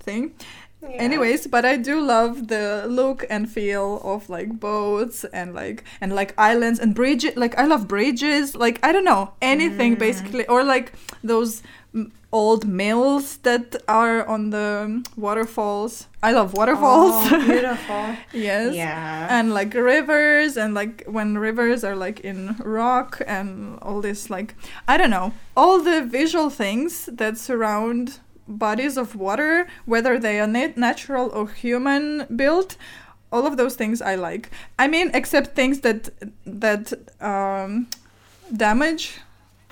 thing. Yeah. Anyways, but I do love the look and feel of like boats and like and like islands and bridges. Like I love bridges. Like I don't know anything Mm. basically, or like those old mills that are on the waterfalls. I love waterfalls. Oh, beautiful. yes. Yeah. And like rivers and like when rivers are like in rock and all this like I don't know all the visual things that surround bodies of water, whether they are nat- natural or human built. All of those things I like. I mean, except things that that um, damage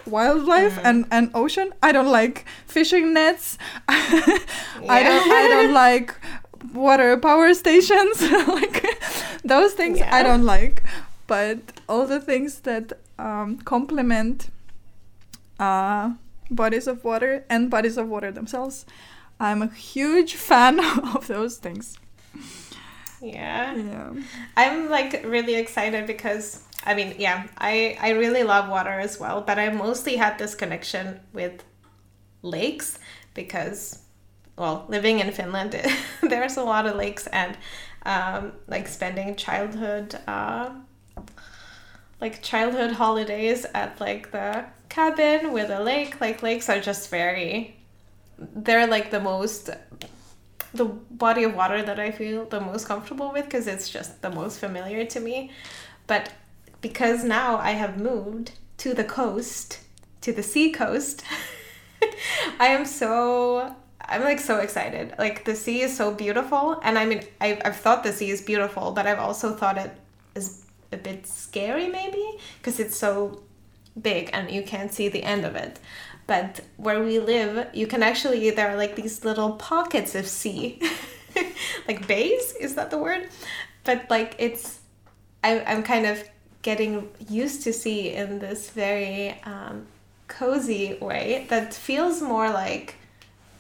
wildlife and, and ocean. I don't like fishing nets. I don't I don't like water power stations. like those things I don't like. But all the things that um, complement uh, bodies of water and bodies of water themselves, I'm a huge fan of those things. Yeah. Yeah. I'm like really excited because I mean, yeah, I I really love water as well, but I mostly had this connection with lakes because well, living in Finland, there's a lot of lakes and um, like spending childhood uh, like childhood holidays at like the cabin with a lake. Like lakes are just very they're like the most the body of water that I feel the most comfortable with because it's just the most familiar to me. But because now I have moved to the coast, to the sea coast, I am so I'm like so excited. Like the sea is so beautiful, and I mean I've, I've thought the sea is beautiful, but I've also thought it is a bit scary maybe because it's so big and you can't see the end of it. But where we live, you can actually there are like these little pockets of sea, like bays. Is that the word? But like it's, I, I'm kind of getting used to sea in this very um, cozy way that feels more like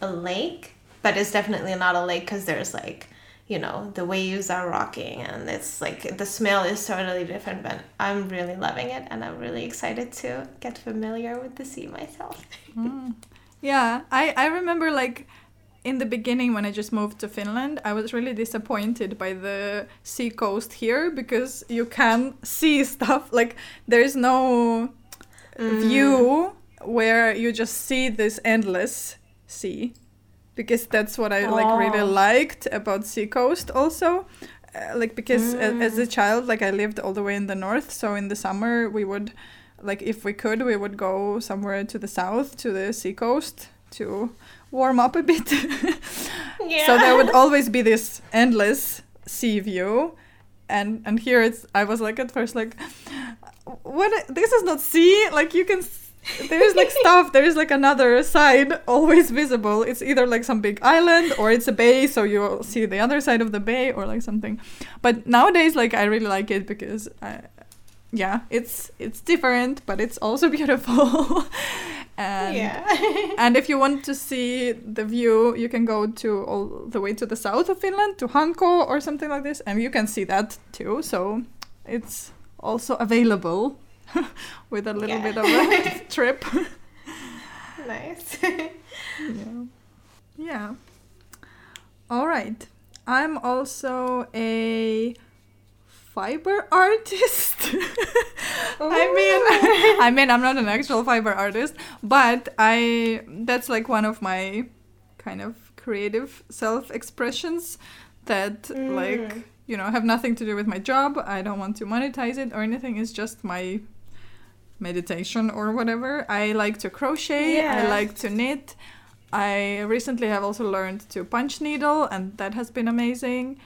a lake, but it's definitely not a lake because there's like, you know, the waves are rocking and it's like the smell is totally different. But I'm really loving it and I'm really excited to get familiar with the sea myself. Mm. Yeah, I, I remember like in the beginning when I just moved to Finland, I was really disappointed by the sea coast here because you can see stuff like there's no mm. view where you just see this endless sea because that's what I like really Oh. liked about Seacoast also. Uh, like because a- as a child like I lived all the way in the north so in the summer we would like if we could we would go somewhere to the south to the seacoast to warm up a bit. Yeah. so there would always be this endless sea view. And and here it's i was like at first like what this is not sea? Like you can s- there's like stuff. There's like another side always visible. It's either like some big island or it's a bay so you'll see the other side of the bay or like something. But nowadays like i really like it because I, yeah it's it's different but it's also beautiful. And yeah. and if you want to see the view, you can go to all the way to the south of Finland, to Hanko or something like this, and you can see that too. So it's also available with a little Yeah. bit of a trip. nice. yeah. Yeah. All right. I'm also a fiber artist. I mean, I mean, I'm not an actual fiber artist, but I that's like one of my kind of creative self-expressions that like mm. you know have nothing to do with my job. I don't want to monetize it or anything. It's just my meditation or whatever. I like to crochet. I like to knit. I recently have also learned to punch needle, and that has been amazing.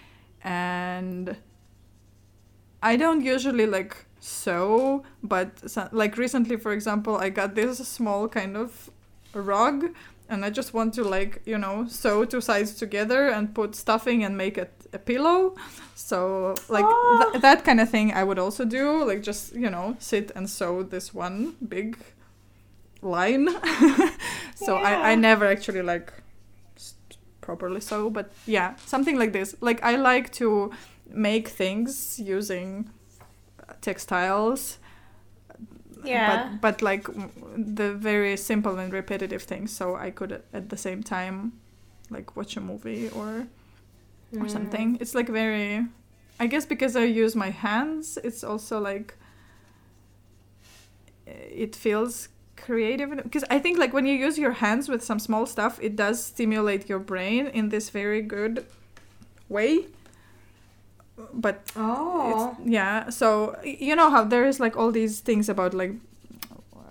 And I don't usually like sew, but so, like recently, for example, I got this small kind of rug, and I just want to like you know sew two sides together and put stuffing and make it a pillow. So like Oh. th- that kind of thing I would also do, like just you know sit and sew this one big line. so I, I never actually like properly sew, but yeah, something like this. Like I like to make things using uh, textiles yeah. but but like the very simple and repetitive things so i could at the same time like watch a movie or or Mm. something it's like very i guess because i use my hands it's also like it feels creative because i think like when you use your hands with some small stuff it does stimulate your brain in this very good way but Oh. it's, yeah so you know how there is like all these things about like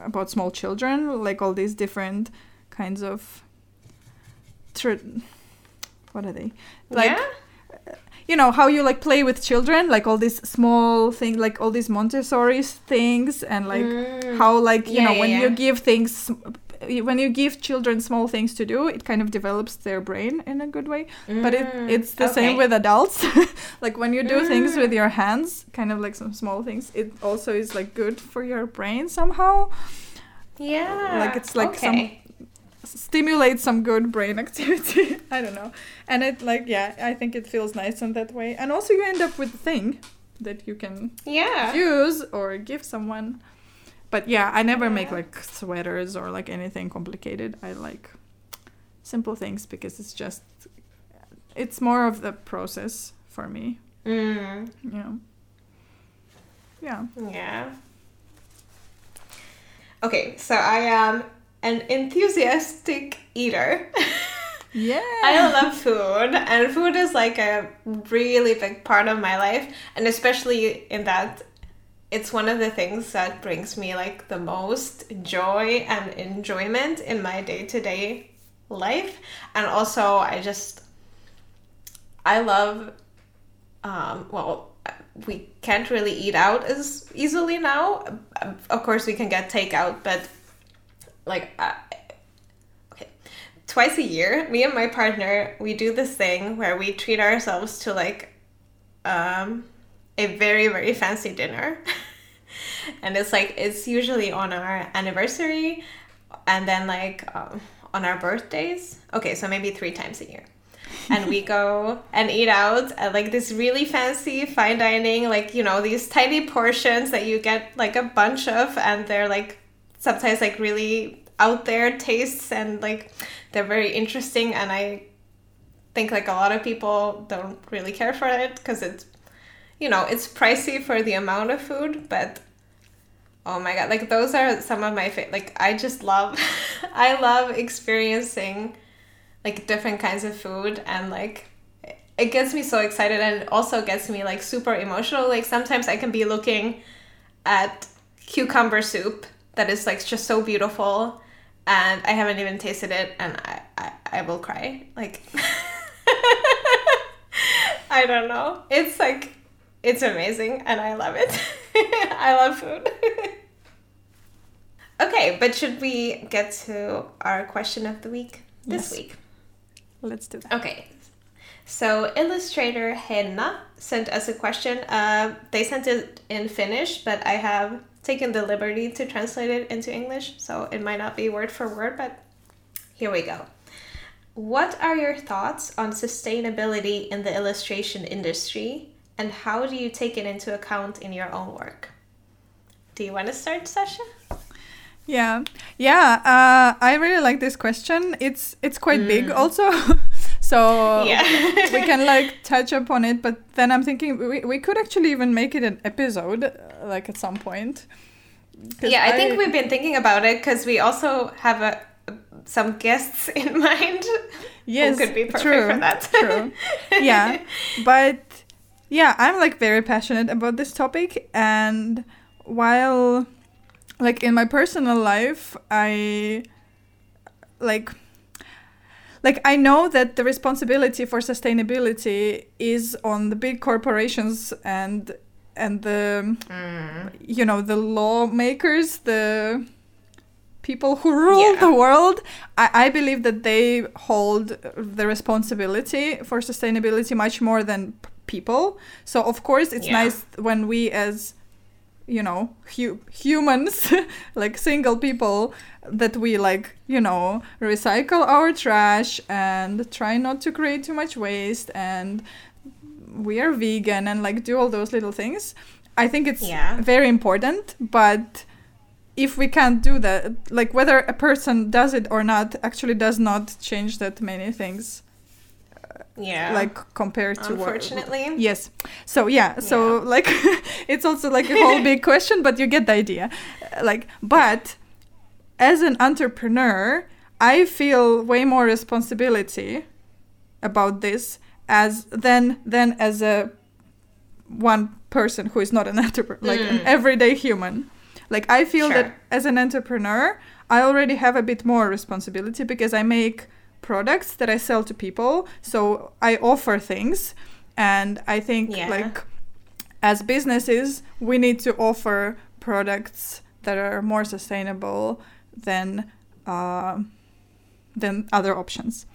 about small children like all these different kinds of tr- what are they? Like yeah. you know how you like play with children, like all these small things, like all these Montessori things, and like Mm. how like you Yeah, know yeah, when you give things when you give children small things to do it kind of develops their brain in a good way but it, Mm, it's the same with adults like when you do things Mm. with your hands kind of like some small things it also is like good for your brain somehow Yeah. like it's like some- okay. Stimulate some good brain activity i don't know and it like yeah i think it feels nice in that way and also you end up with a thing that you can Yeah. use or give someone. But yeah, I never make like sweaters or like anything complicated. I like simple things because it's just it's more of the process for me. Mm. Yeah. Yeah. Yeah. Okay, so I am an enthusiastic eater. Yeah. I love food, and food is like a really big part of my life, and especially in that it's one of the things that brings me like the most joy and enjoyment in my day to day life. And also, I just, I love, um, well, we can't really eat out as easily now. Of course, we can get takeout, but like, uh, okay, twice a year, me and my partner, we do this thing where we treat ourselves to like, um, a very very fancy dinner. And it's like it's usually on our anniversary and then like um, on our birthdays. Okay so maybe three times a year. And we go and eat out at like this really fancy fine dining like you know these tiny portions that you get like a bunch of and they're like sometimes like really out there tastes and like they're very interesting and i think like a lot of people don't really care for it because it's you know, it's pricey for the amount of food, but oh my god, like those are some of my favorite like I just love I love experiencing like different kinds of food and like it gets me so excited and it also gets me like super emotional. Like sometimes I can be looking at cucumber soup that is like just so beautiful and I haven't even tasted it and I, I, I will cry. Like I don't know. It's like it's amazing and I love it. I love food. okay, but should we get to our question of the week this Yes. week? Let's do that. Okay. So illustrator Henna sent us a question. Uh, they sent it in Finnish, but I have taken the liberty to translate it into English, so it might not be word for word, but here we go. What are your thoughts on sustainability in the illustration industry, and how do you take it into account in your own work? Do you want to start, Sasha? Yeah, yeah. Uh, I really like this question. It's it's quite big also, so Yeah. we can like touch upon it. But then I'm thinking we, we could actually even make it an episode, uh, like at some point Yeah, I, think we've been thinking about it because we also have a some guests in mind. yes, who could be perfect true, for that. true. Yeah, but yeah, I'm like very passionate about this topic, and while like in my personal life, I like like I know that the responsibility for sustainability is on the big corporations and and the Mm. you know the lawmakers the people who rule Yeah. the world I, I believe that they hold the responsibility for sustainability much more than p- people so of course it's Yeah. nice when we as you know hu- humans like single people that we like you know recycle our trash and try not to create too much waste and we are vegan and like do all those little things i think it's Yeah. very important but if we can't do that like whether a person does it or not actually does not change that many things Yeah. like compared to what unfortunately. Yes. So yeah, so like it's also like a whole big question, but you get the idea. Like but as an entrepreneur, I feel way more responsibility about this as than than as a one person who is not an entrepreneur, like an Mm. everyday human. Like I feel that as an entrepreneur, I already have a bit more responsibility because I make products that I sell to people. So I offer things, and I think Yeah. like as businesses, we need to offer products that are more sustainable than uh, than other options.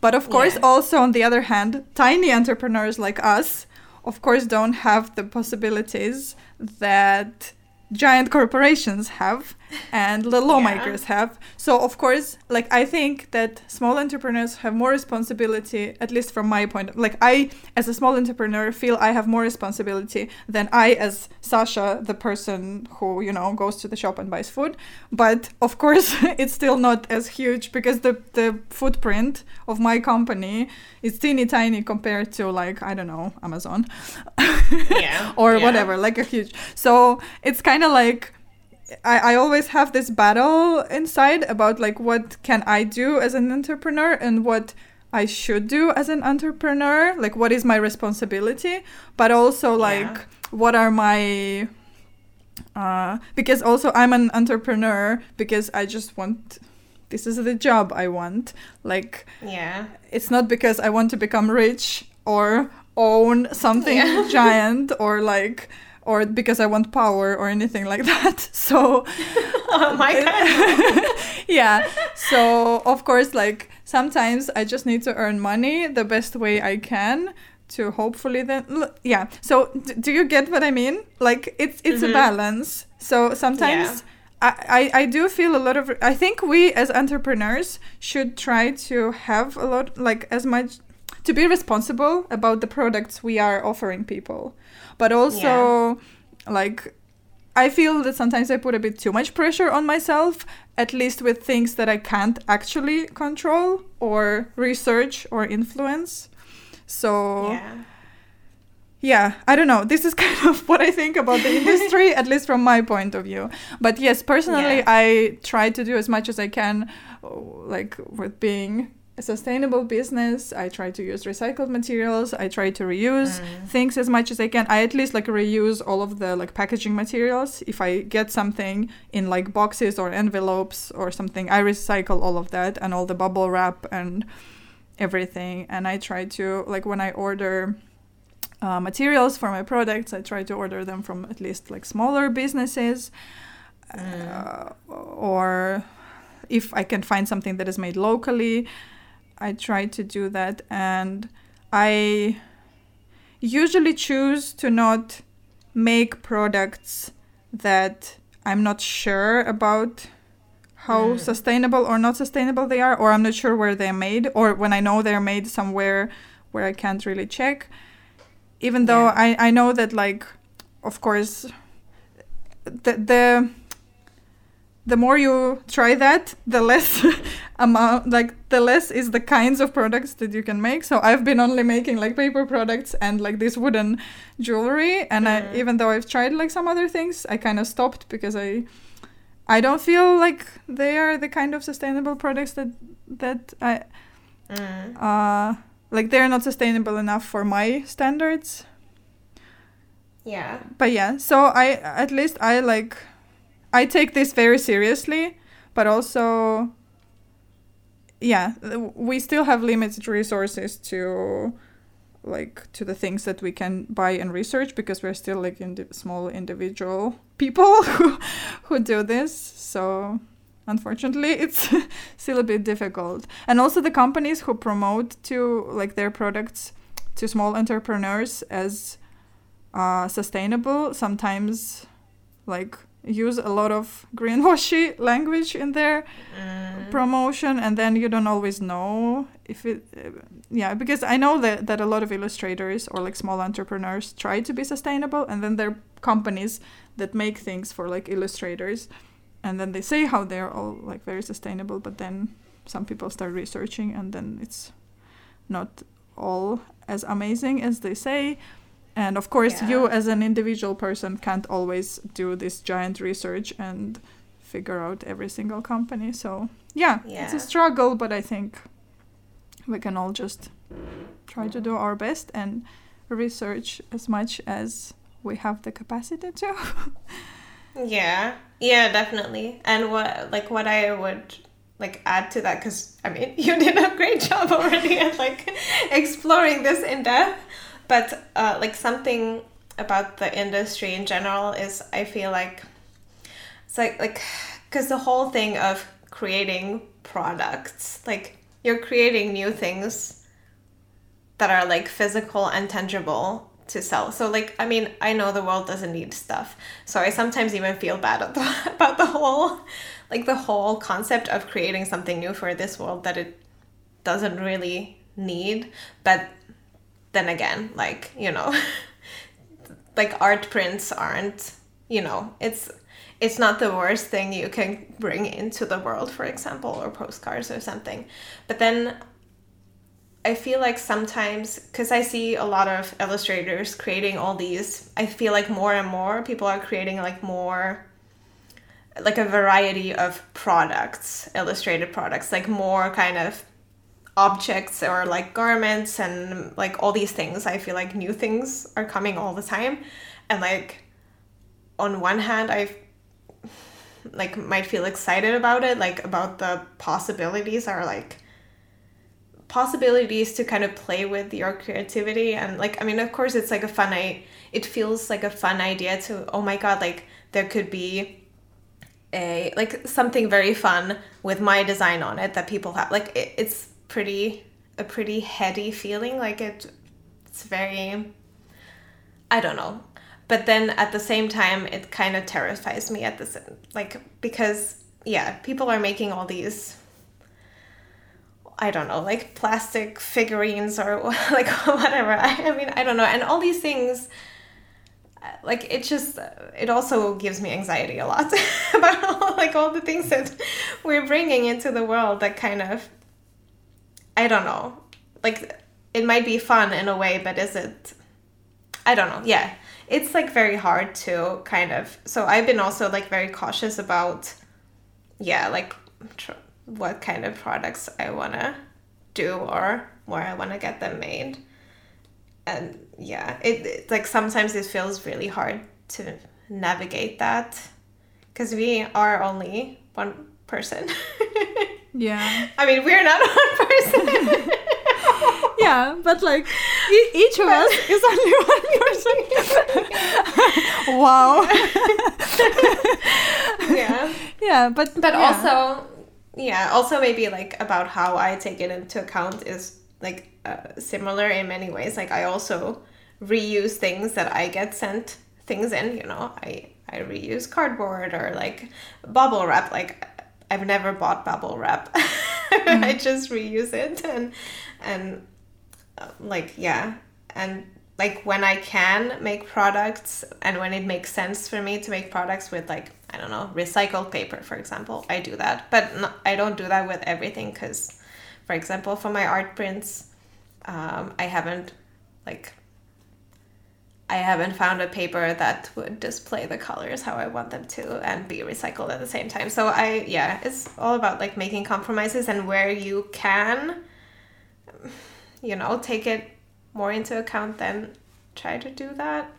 But of course, Yeah. also on the other hand, tiny entrepreneurs like us, of course, don't have the possibilities that giant corporations have and the lawmakers have. So of course, like I think that small entrepreneurs have more responsibility, at least from my point. Of, Like I, as a small entrepreneur, feel I have more responsibility than I, as Sasha, the person who you know goes to the shop and buys food. But of course, it's still not as huge because the the footprint of my company is teeny tiny compared to like I don't know Amazon Yeah. or yeah. whatever, like a huge. So it's kind of like I, I always have this battle inside about like what can I do as an entrepreneur and what I should do as an entrepreneur, like what is my responsibility, but also like Yeah. what are my uh because also I'm an entrepreneur because I just want this is the job I want. Like Yeah. it's not because I want to become rich or own something Yeah. giant or like or because I want power or anything like that. So Oh my god. yeah. So of course like sometimes I just need to earn money the best way I can to hopefully then yeah. So d- do you get what I mean? Like it's it's a Mhm. balance. So sometimes I, I, I do feel a lot of I think we as entrepreneurs should try to have a lot like as much to be responsible about the products we are offering people. But also like I feel that sometimes I put a bit too much pressure on myself, at least with things that I can't actually control or research or influence. So Yeah. yeah, I don't know. This is kind of what I think about the industry, at least from my point of view. But yes, personally, Yeah. I try to do as much as I can, like with being a sustainable business. I try to use recycled materials. I try to reuse Mm. things as much as I can. I at least like reuse all of the like packaging materials. If I get something in like boxes or envelopes or something, I recycle all of that and all the bubble wrap and everything. And I try to like when I order uh, materials for my products, I try to order them from at least like smaller businesses, uh, or if I can find something that is made locally, I try to do that. And I usually choose to not make products that I'm not sure about how Mm. sustainable or not sustainable they are, or I'm not sure where they're made, or when I know they're made somewhere where I can't really check. Even though Yeah. I, I know that like of course the the the more you try that, the less amount like the less is the kinds of products that you can make. So I've been only making like paper products and like this wooden jewelry and I Mm. even though I've tried like some other things, I kind of stopped because I I don't feel like they are the kind of sustainable products that that I Mm. uh like they're not sustainable enough for my standards. Yeah. But yeah, so I at least I like I take this very seriously, but also yeah, we still have limited resources to like to the things that we can buy and research because we're still like indi- small individual people who who do this. So unfortunately, it's still a bit difficult. And also the companies who promote to like their products to small entrepreneurs as uh, sustainable sometimes like use a lot of greenwashy language in their Mm. promotion and then you don't always know if it uh, yeah because i know that, that a lot of illustrators or like small entrepreneurs try to be sustainable and then there are companies that make things for like illustrators and then they say how they're all like very sustainable but then some people start researching and then it's not all as amazing as they say and of course you as an individual person can't always do this giant research and figure out every single company so yeah, it's a struggle but i think we can all just try to do our best and research as much as we have the capacity to Yeah. Yeah, definitely. And what like what I would like add to that because I mean you did a great job already at like exploring this in depth. But uh, like something about the industry in general is I feel like it's like like because the whole thing of creating products like you're creating new things that are like physical and tangible to sell. So like I mean, I know the world doesn't need stuff. So I sometimes even feel bad the, about the whole like the whole concept of creating something new for this world that it doesn't really need. But then again, like, you know, like art prints aren't, you know, it's it's not the worst thing you can bring into the world, for example, or postcards or something. But then I feel like sometimes, because I see a lot of illustrators creating all these, I feel like more and more people are creating like more, like a variety of products, illustrated products, like more kind of objects or like garments and like all these things. I feel like new things are coming all the time. And like, on one hand, I like might feel excited about it, like about the possibilities are like possibilities to kind of play with your creativity and like i mean of course it's like a fun i it feels like a fun idea to oh my god like there could be a like something very fun with my design on it that people have like it, it's pretty a pretty heady feeling like it it's very i don't know but then at the same time it kind of terrifies me at this like because yeah people are making all these I don't know, like plastic figurines or like whatever. I, mean, I don't know. And all these things, like it just, it also gives me anxiety a lot about all, like all the things that we're bringing into the world that kind of, I don't know, like it might be fun in a way, but is it, I don't know. Yeah. It's like very hard to kind of, so I've been also like very cautious about, yeah, like, tr- what kind of products I want to do or where I want to get them made. And yeah, it, it like sometimes it feels really hard to navigate that because we are only one person. yeah. I mean, we're not one person. yeah, but like e- each of us is only one person. wow. yeah. Yeah, but but yeah. also yeah also maybe like about how i take it into account is like uh, similar in many ways like i also reuse things that i get sent things in you know i i reuse cardboard or like bubble wrap like i've never bought bubble wrap. Mm. i just reuse it and and uh, like yeah. And like when I can make products and when it makes sense for me to make products with like I don't know recycled paper for example I do that. But no, I don't do that with everything because for example for my art prints um, I haven't like I haven't found a paper that would display the colors how I want them to and be recycled at the same time. So I yeah it's all about like making compromises and where you can you know take it more into account than try to do that.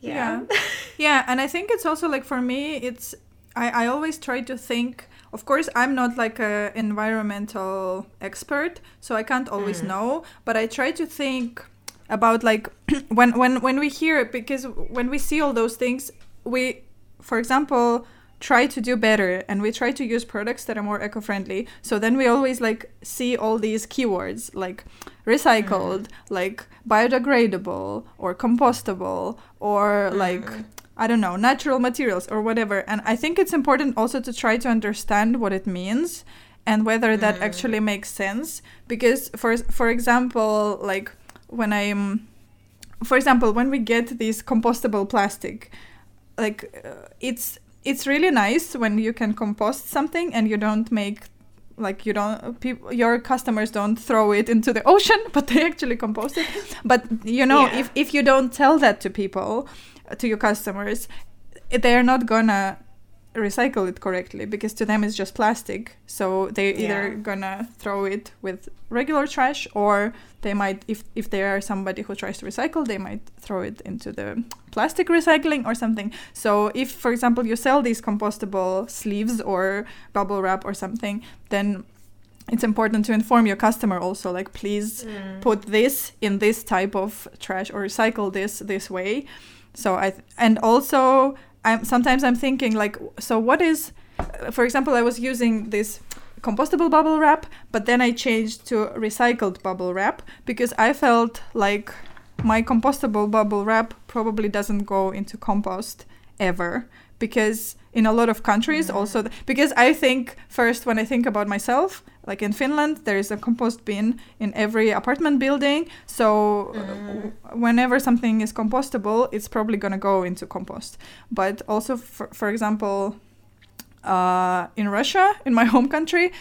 Yeah. Yeah, yeah and i think it's also like for me it's I, I always try to think of course i'm not like a environmental expert so i can't always mm. know but i try to think about like when when when we hear it because when we see all those things we for example try to do better and we try to use products that are more eco-friendly so then we always like see all these keywords like recycled mm. like biodegradable or compostable or mm. like i don't know natural materials or whatever and i think it's important also to try to understand what it means and whether that mm. actually makes sense because for for example like when i'm for example when we get this compostable plastic like uh, it's it's really nice when you can compost something and you don't make like you don't people your customers don't throw it into the ocean but they actually compost it but you know yeah. if, if you don't tell that to people to your customers they're not gonna recycle it correctly because to them it's just plastic so they either Yeah. gonna throw it with regular trash or they might if if there are somebody who tries to recycle they might throw it into the plastic recycling or something so if for example you sell these compostable sleeves or bubble wrap or something then it's important to inform your customer also like please Mm. put this in this type of trash or recycle this this way so i th- and also i'm sometimes i'm thinking like so what is for example i was using this compostable bubble wrap but then i changed to recycled bubble wrap because i felt like my compostable bubble wrap probably doesn't go into compost ever because in a lot of countries also th- because i think first when i think about myself like in finland there is a compost bin in every apartment building. So uh, Mm. whenever something is compostable it's probably going to go into compost. But also for, for example uh, in russia in my home country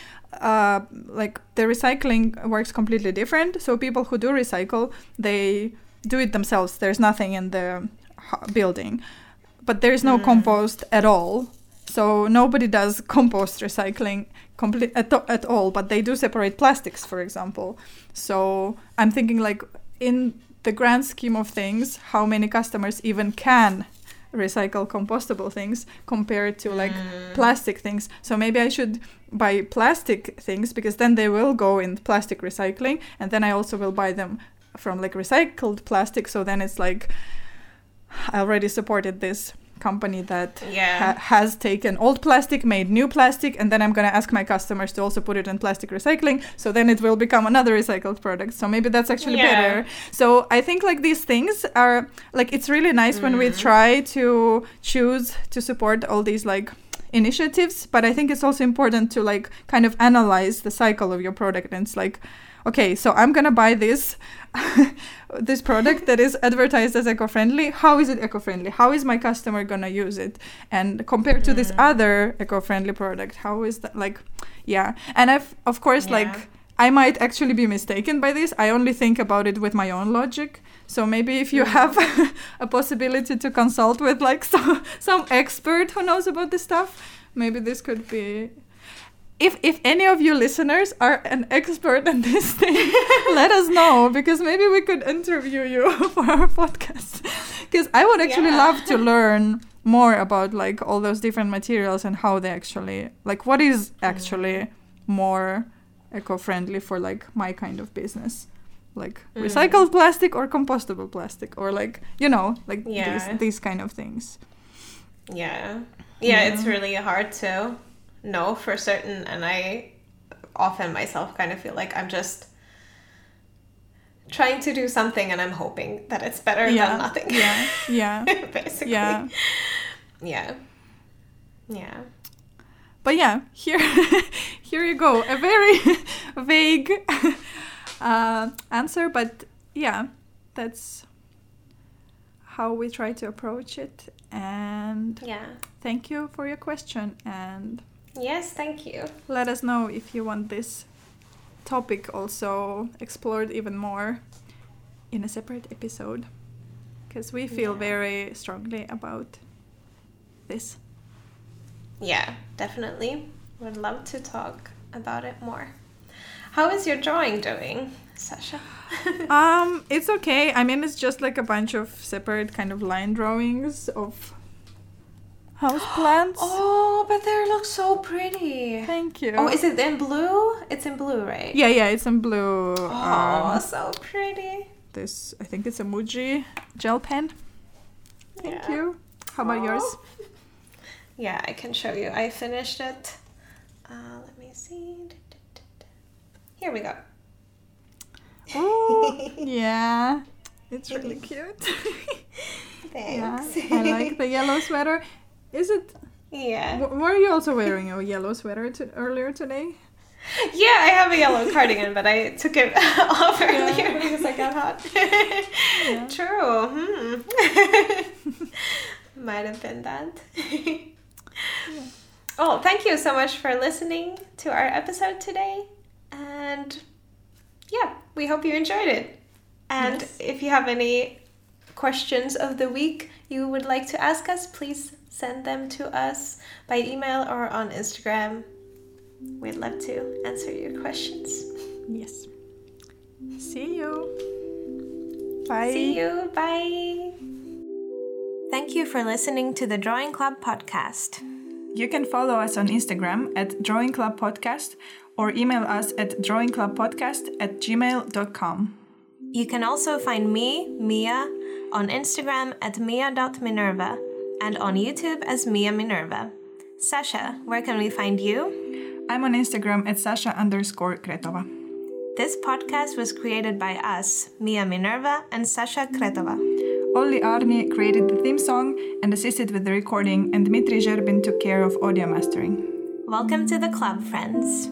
uh, like the recycling works completely different. So people who do recycle they do it themselves. There's nothing in the building but there is no Mm. compost at all so nobody does compost recycling complete at, at all but they do separate plastics for example so i'm thinking like in the grand scheme of things how many customers even can recycle compostable things compared to like Mm. plastic things so maybe i should buy plastic things because then they will go in plastic recycling and then i also will buy them from like recycled plastic so then it's like i already supported this company that Yeah. ha- has taken old plastic, made new plastic, and then I'm gonna ask my customers to also put it in plastic recycling. So then it will become another recycled product. So maybe that's actually Yeah. better. So I think like these things are like it's really nice when we Mhm. try to choose to support all these like initiatives, but I think it's also important to like kind of analyze the cycle of your product. And it's like, okay, so I'm gonna buy this this product that is advertised as eco-friendly. How is it eco-friendly? How is my customer gonna use it? And compared to this Mm. other eco-friendly product, how is that like? Yeah, and I've of course Yeah. like I might actually be mistaken by this. I only think about it with my own logic. So maybe if you Mhm. have a possibility to consult with like some some expert who knows about this stuff, maybe this could be. If if any of you listeners are an expert in this thing, let us know because maybe we could interview you for our podcast. Because I would actually Yeah. love to learn more about like all those different materials and how they actually like what is actually more eco-friendly for like my kind of business like Mm. recycled plastic or compostable plastic or like you know like Yeah. these these kind of things Yeah. Yeah, it's really hard to know for certain and I often myself kind of feel like I'm just trying to do something and I'm hoping that it's better yeah than nothing. yeah yeah Basically. yeah Yeah. Yeah. but yeah here here you go a very vague uh, answer but yeah that's how we try to approach it and Yeah. thank you for your question and Yes, thank you. let us know if you want this topic also explored even more in a separate episode because we feel Yeah. very strongly about this Yeah, definitely. Would love to talk about it more. How is your drawing doing, Sasha? um it's okay i mean it's just like a bunch of separate kind of line drawings of house plants Oh, but they look so pretty. thank you Oh, is it in blue? It's in blue, right? yeah yeah it's in blue Oh, um, so pretty. this i think it's a muji gel pen thank Yeah. you how about yours Yeah, I can show you. I finished it. Uh, let me see. Here we go. Ooh, yeah, it's really cute. yeah, Thanks. I like the yellow sweater. Is it? yeah. w- Were you also wearing a yellow sweater to, earlier today? Yeah, I have a yellow cardigan, but I took it off Yeah. earlier because I got hot. Yeah. True. Hmm. Might have been that. Oh, thank you so much for listening to our episode today. And yeah, we hope you enjoyed it. And Yes. if you have any questions of the week you would like to ask us, please send them to us by email or on Instagram. We'd love to answer your questions. Yes. See you. Bye. See you. Bye. Thank you for listening to the Drawing Club podcast. You can follow us on Instagram at Drawing Club Podcast or email us at drawingclubpodcast at gmail.com. You can also find me, Mia, on Instagram at mia.minerva and on YouTube as Mia Minerva. Sasha, where can we find you? I'm on Instagram at Sasha underscore Kretova. This podcast was created by us, Mia Minerva and Sasha Kretova. Olli Arni created the theme song and assisted with the recording, and Dmitry Zherbin took care of audio mastering. Welcome to the club, friends.